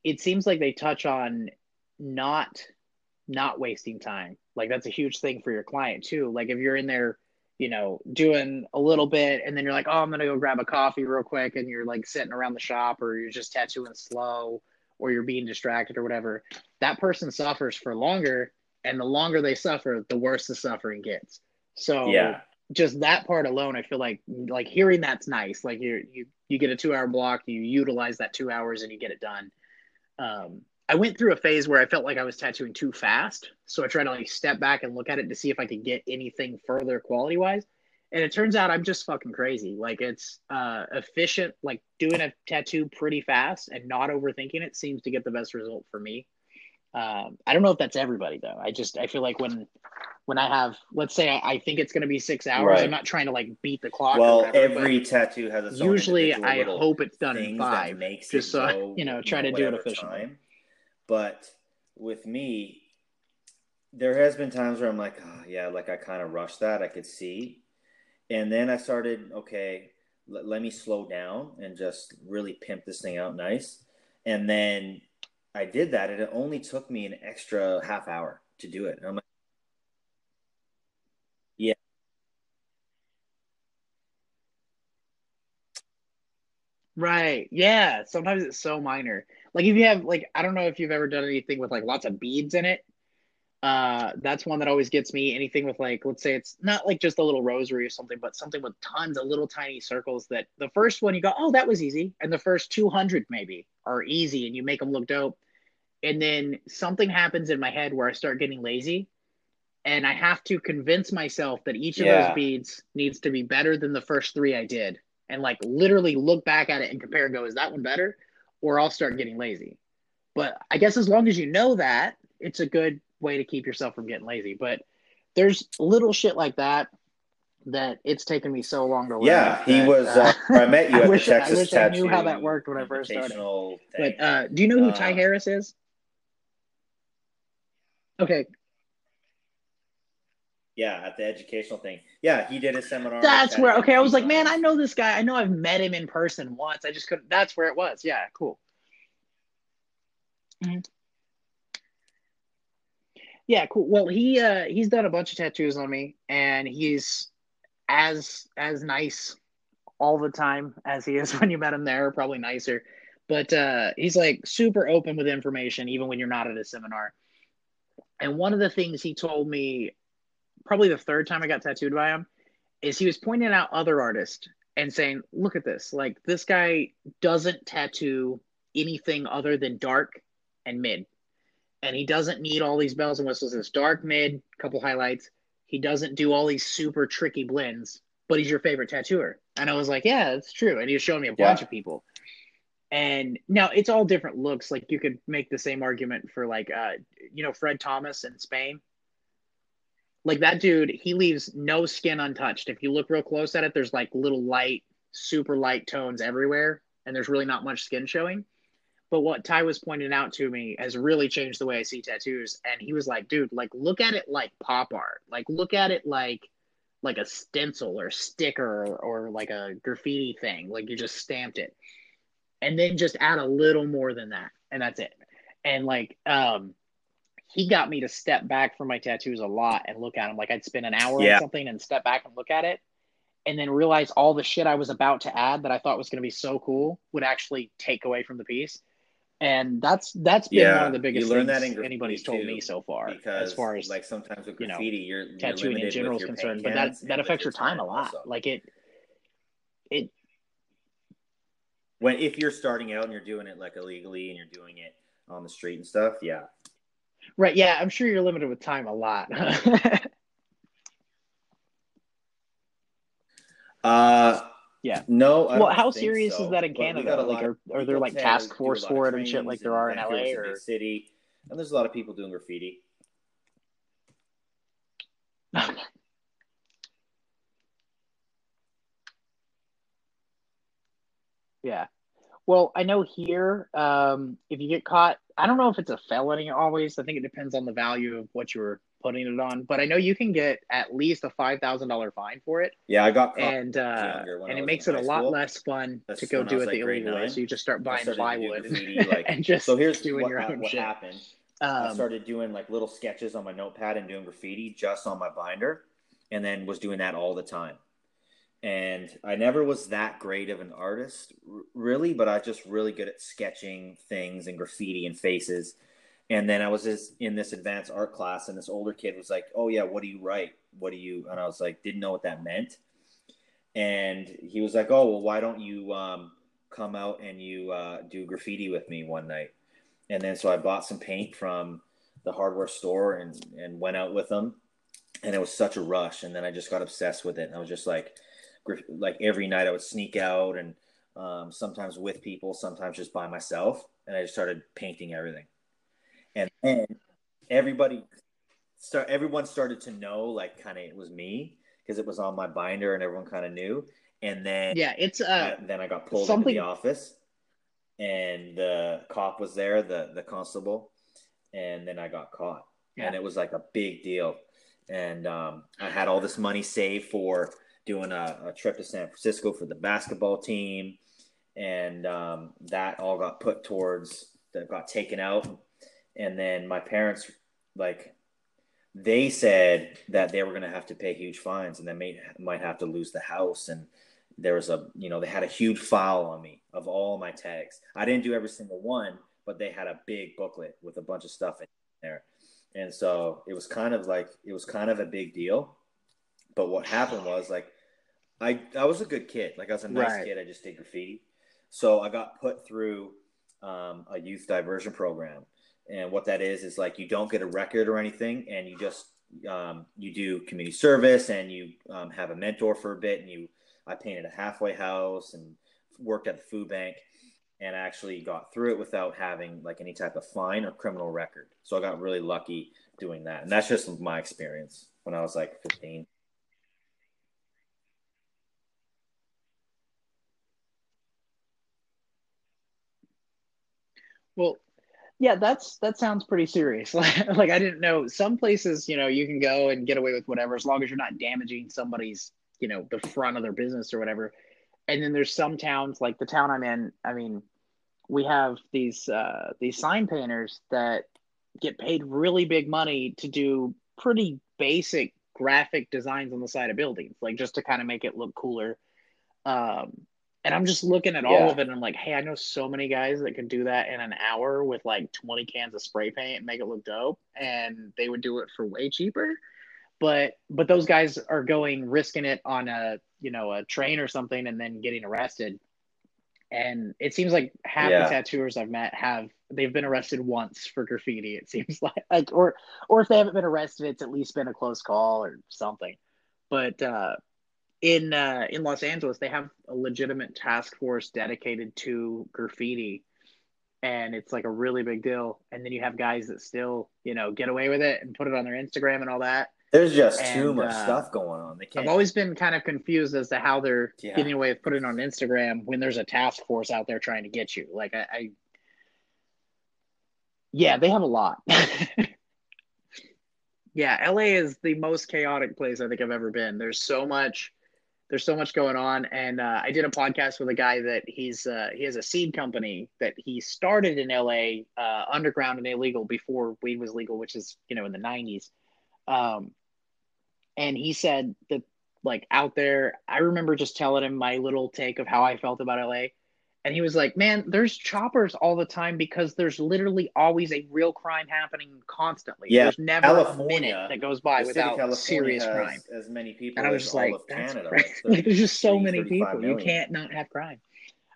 it seems like they touch on not not wasting time. Like that's a huge thing for your client too. Like if you're in there, you know, doing a little bit and then you're like, oh, I'm gonna go grab a coffee real quick, and you're like sitting around the shop or you're just tattooing slow or you're being distracted or whatever, that person suffers for longer. And the longer they suffer, the worse the suffering gets. So Yeah. just that part alone, I feel like like hearing that's nice. Like you you you get a two hour block, you utilize that two hours and you get it done. Um, I went through a phase where I felt like I was tattooing too fast, so I tried to like step back and look at it to see if I could get anything further quality wise. And it turns out I'm just fucking crazy. Like it's uh, efficient, like doing a tattoo pretty fast and not overthinking it seems to get the best result for me. Um, I don't know if that's everybody though. I just I feel like when when I have let's say I, I think it's going to be six hours, Right. I'm not trying to like beat the clock. or Well, whatever, every tattoo has its own usually I hope it's done in five. makes just so go, you know, try to do it efficiently. time. But with me, there has been times where I'm like, oh, yeah, like I kind of rushed that. I could see, and then I started, okay, let, let me slow down and just really pimp this thing out nice. And then I did that, and it only took me an extra half hour to do it. And I'm like, Right. Yeah. Sometimes it's so minor. Like if you have like I don't know if you've ever done anything with like lots of beads in it. Uh that's one that always gets me. Anything with like let's say it's not like just a little rosary or something, but something with tons of little tiny circles that the first one you go, "Oh, that was easy." And the first 200 maybe are easy and you make them look dope. And then something happens in my head where I start getting lazy and I have to convince myself that each of Yeah. those beads needs to be better than the first 3 I did and like literally look back at it and compare and go, is that one better? Or I'll start getting lazy. But I guess as long as you know that, it's a good way to keep yourself from getting lazy. But there's little shit like that that it's taken me so long to learn. yeah, he that, was. uh, Uh, I met you I at wish- the I Texas wish I knew how that worked when I first started. Thing. but uh, do you know who Ty Uh, Harris is? Okay, Yeah, at the educational thing. Yeah, he did a seminar. that's where. Okay, I was like, man. I know this guy. I know I've met him in person once. I just couldn't. That's where it was. Yeah, cool. Mhm. Yeah, cool. Well, he uh he's done a bunch of tattoos on me, and he's as as nice all the time as he is when you met him there, probably nicer. But uh he's like super open with information, even when you're not at a seminar. And one of the things he told me, probably the third time I got tattooed by him, is he was pointing out other artists and saying, "Look at this! Like this guy doesn't tattoo anything other than dark and mid." and he doesn't need all these bells and whistles. It's dark mid, couple highlights. He doesn't do all these super tricky blends, but he's your favorite tattooer. And I was like, yeah, that's true. And he was showing me a Yeah. bunch of people. And now it's all different looks. Like you could make the same argument for like, uh, you know, Fred Thomas in Spain. Like that dude, he leaves no skin untouched. If you look real close at it, there's like little light, super light tones everywhere, and there's really not much skin showing. But what Ty was pointing out to me has really changed the way I see tattoos. And he was like, dude, like look at it like pop art. Like look at it like like a stencil or sticker or, or like a graffiti thing. Like you just stamped it. And then just add a little more than that. And that's it. And like um he got me to step back from my tattoos a lot and look at them. Like I'd spend an hour Yeah. on something and step back and look at it. And then realize all the shit I was about to add that I thought was going to be so cool would actually take away from the piece and that's that's been Yeah, one of the biggest you learn things that anybody's told too, me so far because as far as like sometimes with you know, graffiti, you're, you're tattooing in general is concerned but that that affects your time a lot also. like it it when if you're starting out and you're doing it like illegally and you're doing it on the street and stuff, yeah. Right yeah i'm sure you're limited with time a lot Uh Yeah. No. I well how serious so, is that in canada like are, are there like task to do a force for it and shit like there are in la or city, and there's a lot of people doing graffiti. Yeah. Well, I know here, um, if you get caught, I don't know if it's a felony always. I think it depends on the value of what you were putting it on. But I know you can get at least a five thousand dollar fine for it. Yeah, I got caught and uh, I and it makes it a lot school. less fun That's to go do it like, the illegal way. So you just start buying plywood graffiti, like- and just so here's doing what, your own what shit. happened. I Um, started doing like little sketches on my notepad and doing graffiti just on my binder, and then was doing that all the time. And I never was that great of an artist, really, but I was just really good at sketching things and graffiti and faces. And then I was just in this advanced art class, and this older kid was like, "Oh yeah, what do you write? What do you?" And I was like, didn't know what that meant. And he was like, "Oh well, why don't you um, come out and you uh, do graffiti with me one night?" And then so I bought some paint from the hardware store and and went out with them, and it was such a rush. And then I just got obsessed with it, and I was just like, like every night I would sneak out and um, sometimes with people, sometimes just by myself, and I just started painting everything. And then everybody start everyone started to know like kind of it was me because it was on my binder and everyone kind of knew. And then yeah, it's uh, then I got pulled something- into the office, and the cop was there, the the constable, and then I got caught, and it was like a big deal. And um, I had all this money saved for doing a, a trip to San Francisco for the basketball team, and um, that all got put towards that got taken out. And then my parents, like, they said that they were going to have to pay huge fines, and they may might have to lose the house. And there was a you know they had a huge file on me of all my tags. I didn't do every single one but they had a big booklet with a bunch of stuff in there. And so it was kind of like it was kind of a big deal. But what happened was like i i was a good kid like i was a nice Right. kid i just did graffiti so i got put through um, a youth diversion program and what that is is like you don't get a record or anything and you just um, you do community service and you um, have a mentor for a bit and you I painted a halfway house and worked at the food bank and actually got through it without having like any type of fine or criminal record. So I got really lucky doing that. And that's just my experience when I was like 15. Well, yeah, that's that sounds pretty serious. like I didn't know some places, you know, you can go and get away with whatever as long as you're not damaging somebody's, you know, the front of their business or whatever. And then there's some towns like the town I'm in, I mean, we have these uh these sign painters that get paid really big money to do pretty basic graphic designs on the side of buildings, like just to kind of make it look cooler. Um and I'm just looking at all Yeah. of it and I'm like, hey, I know so many guys that could do that in an hour with like 20 cans of spray paint and make it look dope. And they would do it for way cheaper. But but those guys are going risking it on a you know a train or something and then getting arrested. And it seems like half Yeah. the tattooers I've met have they've been arrested once for graffiti, it seems like like or or if they haven't been arrested, it's at least been a close call or something. But uh in uh, in Los Angeles, they have a legitimate task force dedicated to graffiti, and it's like a really big deal. And then you have guys that still, you know, get away with it and put it on their Instagram and all that. There's just too much uh, stuff going on. They can't. I've always been kind of confused as to how they're Yeah. getting away with putting it on Instagram when there's a task force out there trying to get you. Like I, I yeah, they have a lot. yeah, LA is the most chaotic place I think I've ever been. There's so much there's so much going on and uh, I did a podcast with a guy that he's uh, he has a seed company that he started in LA uh, underground and illegal before weed was legal, which is, you know, in the 90s. Um, and he said that like out there i remember just telling him my little take of how i felt about la and he was like man there's choppers all the time because there's literally always a real crime happening constantly Yeah, there's never a minute that goes by the state of without California serious crime as many people and i was as just like that's Canada. like there's just so many 35 people you can't not have crime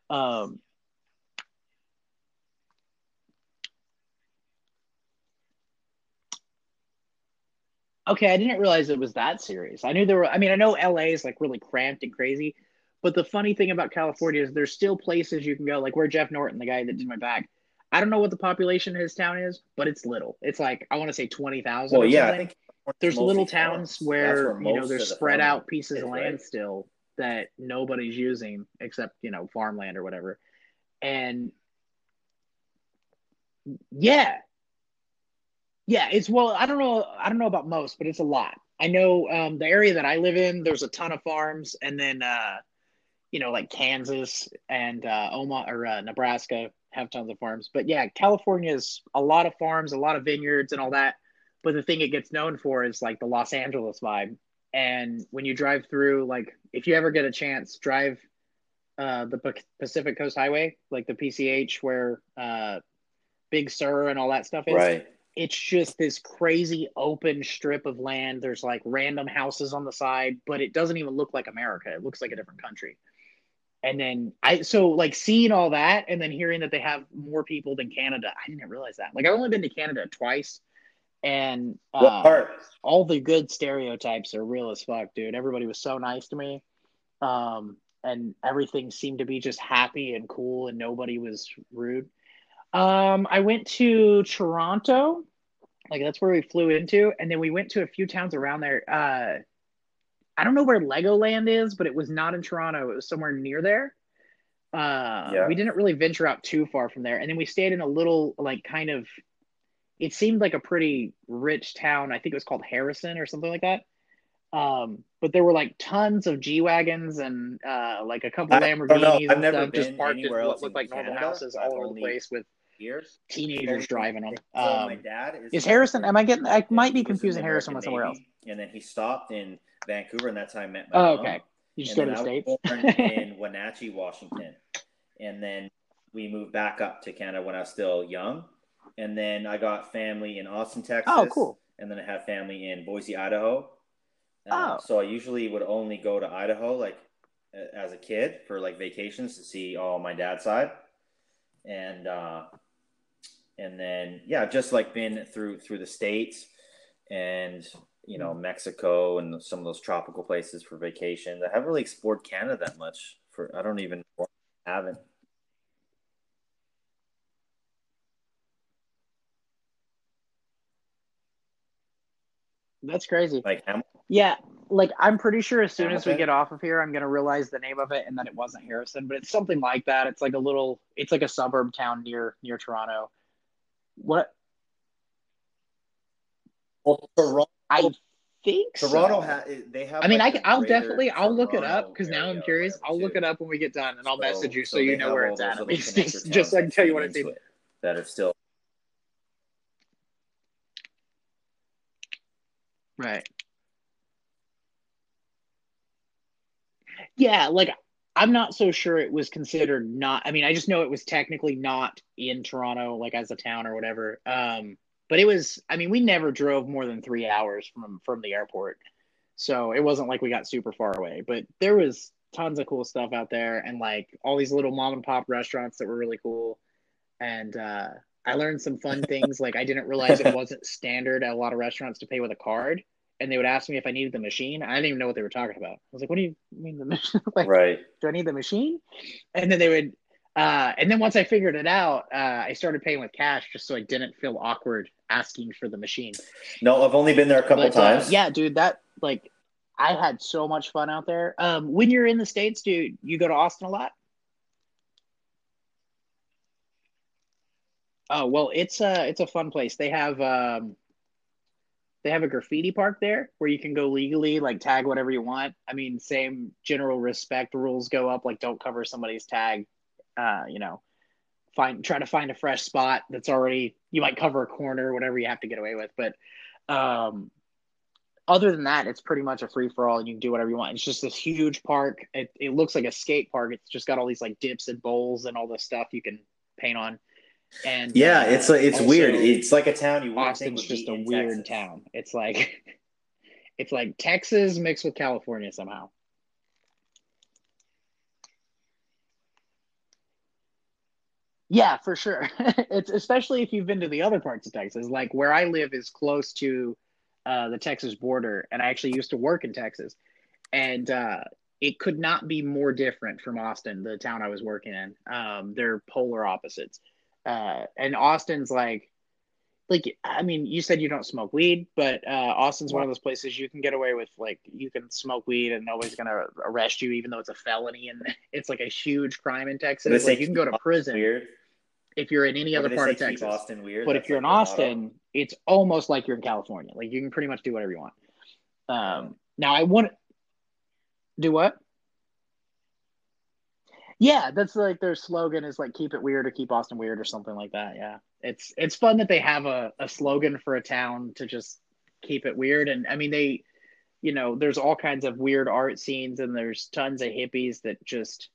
um okay, I didn't realize it was that serious. I knew there were. I mean, I know LA is like really cramped and crazy, but the funny thing about California is there's still places you can go, like where Jeff Norton, the guy that did my back. I don't know what the population of his town is, but it's little. It's like I want to say twenty thousand. Well, yeah, I think there's little towns That's where, you know there's the spread out pieces of right? land still that nobody's using except you know farmland or whatever, and yeah, Yeah, it's well, I don't know, I don't know about most, but it's a lot. I know um, the area that I live in, there's a ton of farms, and then uh, you know, like Kansas and uh, Omaha or uh, Nebraska have tons of farms. But yeah, California is a lot of farms, a lot of vineyards, and all that. But the thing it gets known for is like the Los Angeles vibe. And when you drive through, like if you ever get a chance, drive uh, the Pacific Coast Highway, like the PCH, where uh, Big Sur and all that stuff is. Right. It's just this crazy open strip of land. There's like random houses on the side, but it doesn't even look like America. It looks like a different country. And then I so like seeing all that and then hearing that they have more people than Canada, I didn't realize that. Like I've only been to Canada twice, and uh, all the good stereotypes are real as fuck, dude. Everybody was so nice to me. Um, and everything seemed to be just happy and cool and nobody was rude. Um, I went to Toronto, like that's where we flew into, and then we went to a few towns around there. Uh, I don't know where Legoland is, but it was not in Toronto. It was somewhere near there. Uh, yeah. We didn't really venture out too far from there, and then we stayed in a little like kind of. It seemed like a pretty rich town. I think it was called Harrison or something like that. Um, but there were like tons of G wagons and uh, like a couple Lamborghinis I've never been just parked in what looked like normal houses all over the place with years teenagers driving them. Um, my dad is, is Harrison. Am I getting? I might be confusing Harrison with somewhere else. And then he stopped in Vancouver, and that's how I met my oh, mom. okay. You just and go to the states. in Wenatchee, Washington, and then we moved back up to Canada when I was still young, and then I got family in Austin, Texas. Oh, cool. And then I have family in Boise, Idaho, uh, oh. So I usually would only go to Idaho like as a kid for like vacations to see all my dad's side, and uh, and then yeah, just like been through through the states and you mm-hmm. know Mexico and some of those tropical places for vacation. I haven't really explored Canada that much. For I don't even haven't. That's crazy. Like yeah, like I'm pretty sure as soon as we get off of here, I'm gonna realize the name of it and that it wasn't Harrison, but it's something like that. It's like a little, it's like a suburb town near near Toronto. What? Well, Toronto. I think Toronto so. ha- they have. I mean, like I I'll definitely I'll look it up because now I'm curious. I'll look it up when we get done, and I'll so, message you so, so you know where it's at. At least just, just so I can tell you what it's in. That are still right. Yeah, like I'm not so sure it was considered not. I mean, I just know it was technically not in Toronto, like as a town or whatever. Um, but it was. I mean, we never drove more than three hours from from the airport, so it wasn't like we got super far away. But there was tons of cool stuff out there, and like all these little mom and pop restaurants that were really cool. And uh, I learned some fun things. Like I didn't realize it wasn't standard at a lot of restaurants to pay with a card and they would ask me if I needed the machine. I didn't even know what they were talking about. I was like, "What do you mean the machine? like, right? Do I need the machine?" And then they would, uh, and then once I figured it out, uh, I started paying with cash just so I didn't feel awkward asking for the machine. No, I've only been there a couple but, uh, times. Uh, yeah, dude, that like I had so much fun out there. Um, when you're in the states, do you go to Austin a lot? Oh well, it's a it's a fun place. They have um, they have a graffiti park there where you can go legally like tag whatever you want i mean same general respect rules go up like don't cover somebody's tag uh you know find try to find a fresh spot that's already you might cover a corner whatever you have to get away with but um other than that it's pretty much a free for all and you can do whatever you want it's just this huge park it, it looks like a skate park it's just got all these like dips and bowls and all this stuff you can paint on and yeah, uh, it's it's weird. It's like a town you wouldn't Austin's just a weird Texas. town. It's like it's like Texas mixed with California somehow. Yeah, for sure. it's especially if you've been to the other parts of Texas. Like where I live is close to uh, the Texas border, and I actually used to work in Texas, and uh, it could not be more different from Austin, the town I was working in. Um, they're polar opposites. Uh, and Austin's like, like I mean, you said you don't smoke weed, but uh, Austin's one of those places you can get away with like you can smoke weed and nobody's gonna arrest you, even though it's a felony and it's like a huge crime in Texas. Like you can go to prison. Weird. if you're in any other part of Texas. Austin weird. But if you're in like motto. Austin, it's almost like you're in California. Like you can pretty much do whatever you want. Um, now I want to do what? Yeah, that's like their slogan is like keep it weird or keep Austin weird or something like that. Yeah. It's it's fun that they have a, a slogan for a town to just keep it weird. And I mean they you know, there's all kinds of weird art scenes and there's tons of hippies that just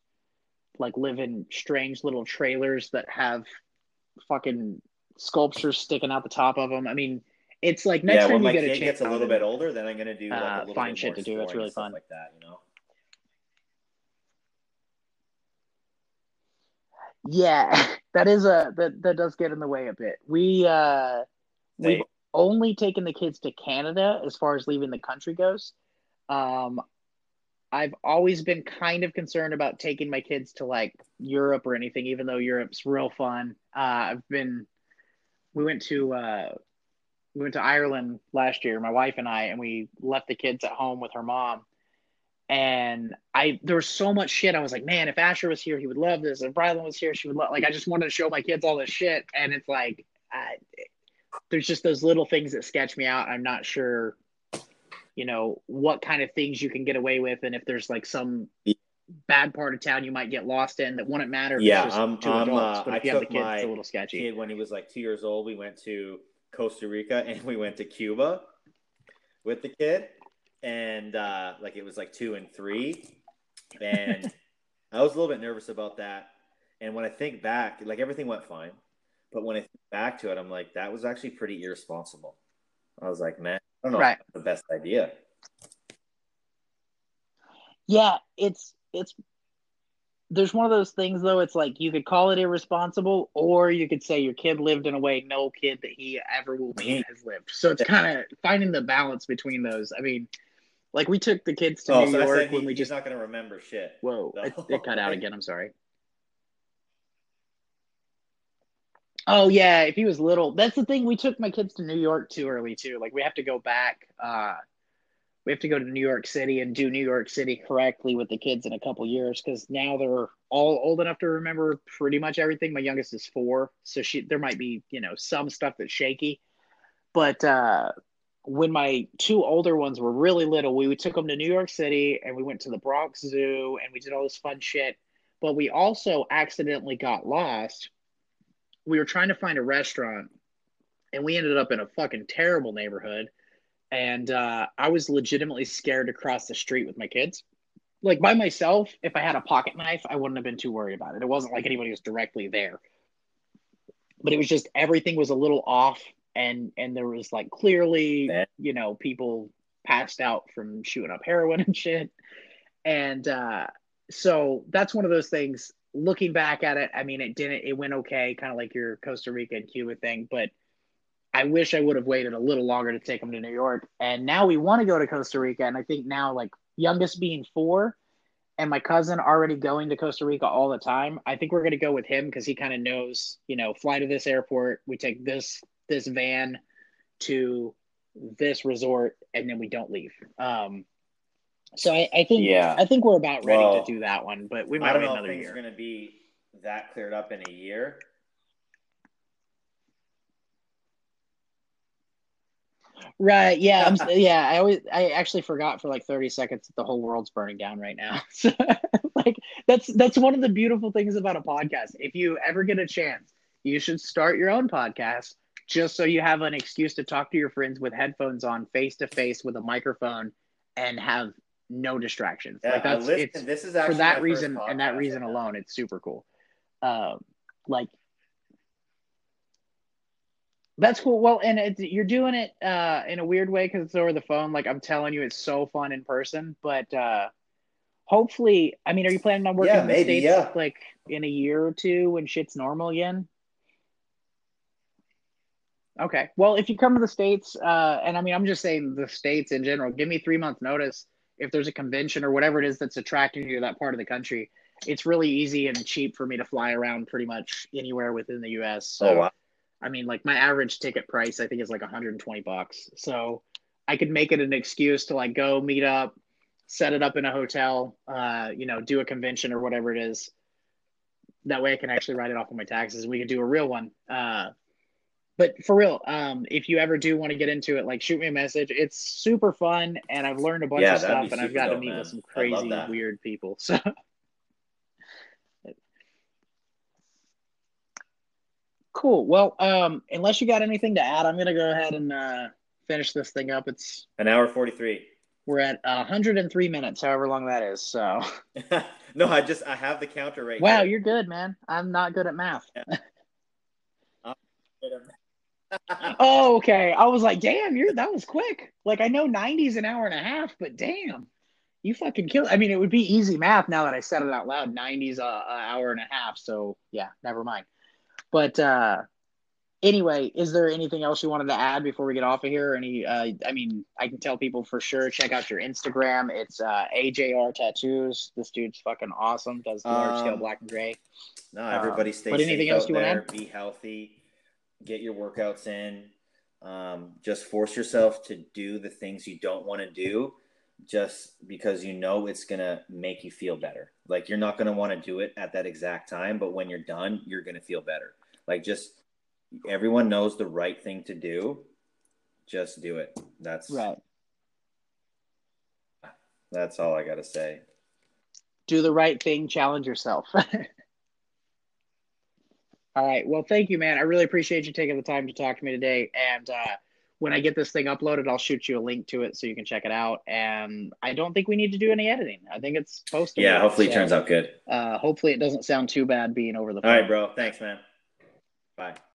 like live in strange little trailers that have fucking sculptures sticking out the top of them. I mean, it's like next yeah, time when you my get a chance gets a little bit older, then I'm gonna do like Uh, a little find bit shit to do. It's really fun. like that. You know. Yeah, that is a that that does get in the way a bit. We uh we've only taken the kids to Canada as far as leaving the country goes. Um I've always been kind of concerned about taking my kids to like Europe or anything, even though Europe's real fun. Uh, I've been, we went to, uh, we went to Ireland last year, my wife and I, and we left the kids at home with her mom. And I, there was so much shit. I was like, man, if Asher was here, he would love this. If Brylan was here, she would love. Like, I just wanted to show my kids all this shit, and it's like, I, there's just those little things that sketch me out. I'm not sure, you know, what kind of things you can get away with, and if there's like some bad part of town you might get lost in that wouldn't matter. Yeah, I'm- I'm, adults, uh, I you have the took kids, my it's a little sketchy. kid when he was like two years old. We went to Costa Rica and we went to Cuba with the kid, and uh, like it was like two and three, and I was a little bit nervous about that. And when I think back, like everything went fine, but when I think back to it, I'm like, that was actually pretty irresponsible. I was like, man, I don't know, Right. the best idea. Yeah, it's it's there's one of those things though. It's like you could call it irresponsible, or you could say your kid lived in a way no kid that he ever will meet has lived. So it's kind of finding the balance between those. I mean, like we took the kids to Oh, New so York he, when we he's just not going to remember shit. whoa, it, it cut out again. I'm sorry. Oh yeah, if he was little, that's the thing. We took my kids to New York too early too. Like we have to go back. Uh, we have to go to New York City and do New York City correctly with the kids in a couple years because now they're all old enough to remember pretty much everything. My youngest is four, so she there might be you know some stuff that's shaky, but uh, when my two older ones were really little, we took them to New York City and we went to the Bronx Zoo and we did all this fun shit. But we also accidentally got lost. We were trying to find a restaurant and we ended up in a fucking terrible neighborhood. And uh, I was legitimately scared to cross the street with my kids. Like by myself, if I had a pocket knife, I wouldn't have been too worried about it. It wasn't like anybody was directly there. But it was just everything was a little off and and there was like clearly you know people passed out from shooting up heroin and shit. And uh so that's one of those things. Looking back at it i mean it didn't it went okay kind of like your costa rica and cuba thing but i wish i would have waited a little longer to take them to new york. And now we want to go to costa rica and i think now like youngest being four and my cousin already going to costa rica all the time i think we're going to go with him because he kind of knows you know fly to this airport we take this this van to this resort and then we don't leave um so i, I think Yeah. i think we're about ready Well, to do that one but we might don't wait know if another year going to be that cleared up in a year. Right. Yeah. I'm, yeah. I always, I actually forgot for like 30 seconds that the whole world's burning down right now. So, like, that's, that's one of the beautiful things about a podcast. If you ever get a chance, you should start your own podcast just so you have an excuse to talk to your friends with headphones on face to face with a microphone and have no distractions. Yeah, like, that's, it's, this is for that reason and that reason alone, it's super cool. Um, like, that's cool. Well, and it's, you're doing it uh, in a weird way because it's over the phone. Like I'm telling you, it's so fun in person. But uh, hopefully, I mean, are you planning on working Yeah, in the maybe, states yeah. like in a year or two when shit's normal again? Okay. Well, if you come to the states, uh, and I mean, I'm just saying the states in general. Give me three months notice if there's a convention or whatever it is that's attracting you to that part of the country. It's really easy and cheap for me to fly around pretty much anywhere within the U.S. So. oh wow. I mean, like my average ticket price, I think is like 120 bucks. So I could make it an excuse to like go meet up, set it up in a hotel, uh, you know, do a convention or whatever it is. that way I can actually write it off on my taxes. We can do a real one. Uh, but for real, um, if you ever do want to get into it, like shoot me a message. It's super fun, and I've learned a bunch Yeah, of stuff, and I've got to meet man. with some crazy, weird people. So cool. Well, um, unless you got anything to add, I'm gonna go ahead and uh, finish this thing up. It's An hour forty three. we're at 103 minutes, however long that is. So no, I just I have the counter right. wow, here. you're good, man. I'm not good at math. Oh, okay. I was like, damn, you're that was quick. Like I know 90's an hour and a half, but damn, you fucking kill. I mean, it would be easy math now that I said it out loud. 90's a, a hour and a half. So yeah, never mind. But uh anyway, is there anything else you wanted to add before we get off of here? Any uh I mean, I can tell people for sure, check out your Instagram. It's uh AJR tattoos. This dude's fucking awesome. Does large scale Um, black and gray. No, everybody stay but anything else you wanna add? Be healthy. Get your workouts in. Um, just force yourself to do the things you don't want to do, just because you know it's gonna make you feel better. Like you're not gonna want to do it at that exact time, but when you're done, you're gonna feel better. Like just everyone knows the right thing to do. Just do it. That's Right. That's all I gotta say. do the right thing, challenge yourself. All right. Well, thank you, man. I really appreciate you taking the time to talk to me today. And uh, when I get this thing uploaded, I'll shoot you a link to it so you can check it out. And I don't think we need to do any editing. I think it's posted. Yeah, hopefully it turns out good. Uh, hopefully, it doesn't sound too bad being over the All phone. right, bro. Thanks, man. Bye.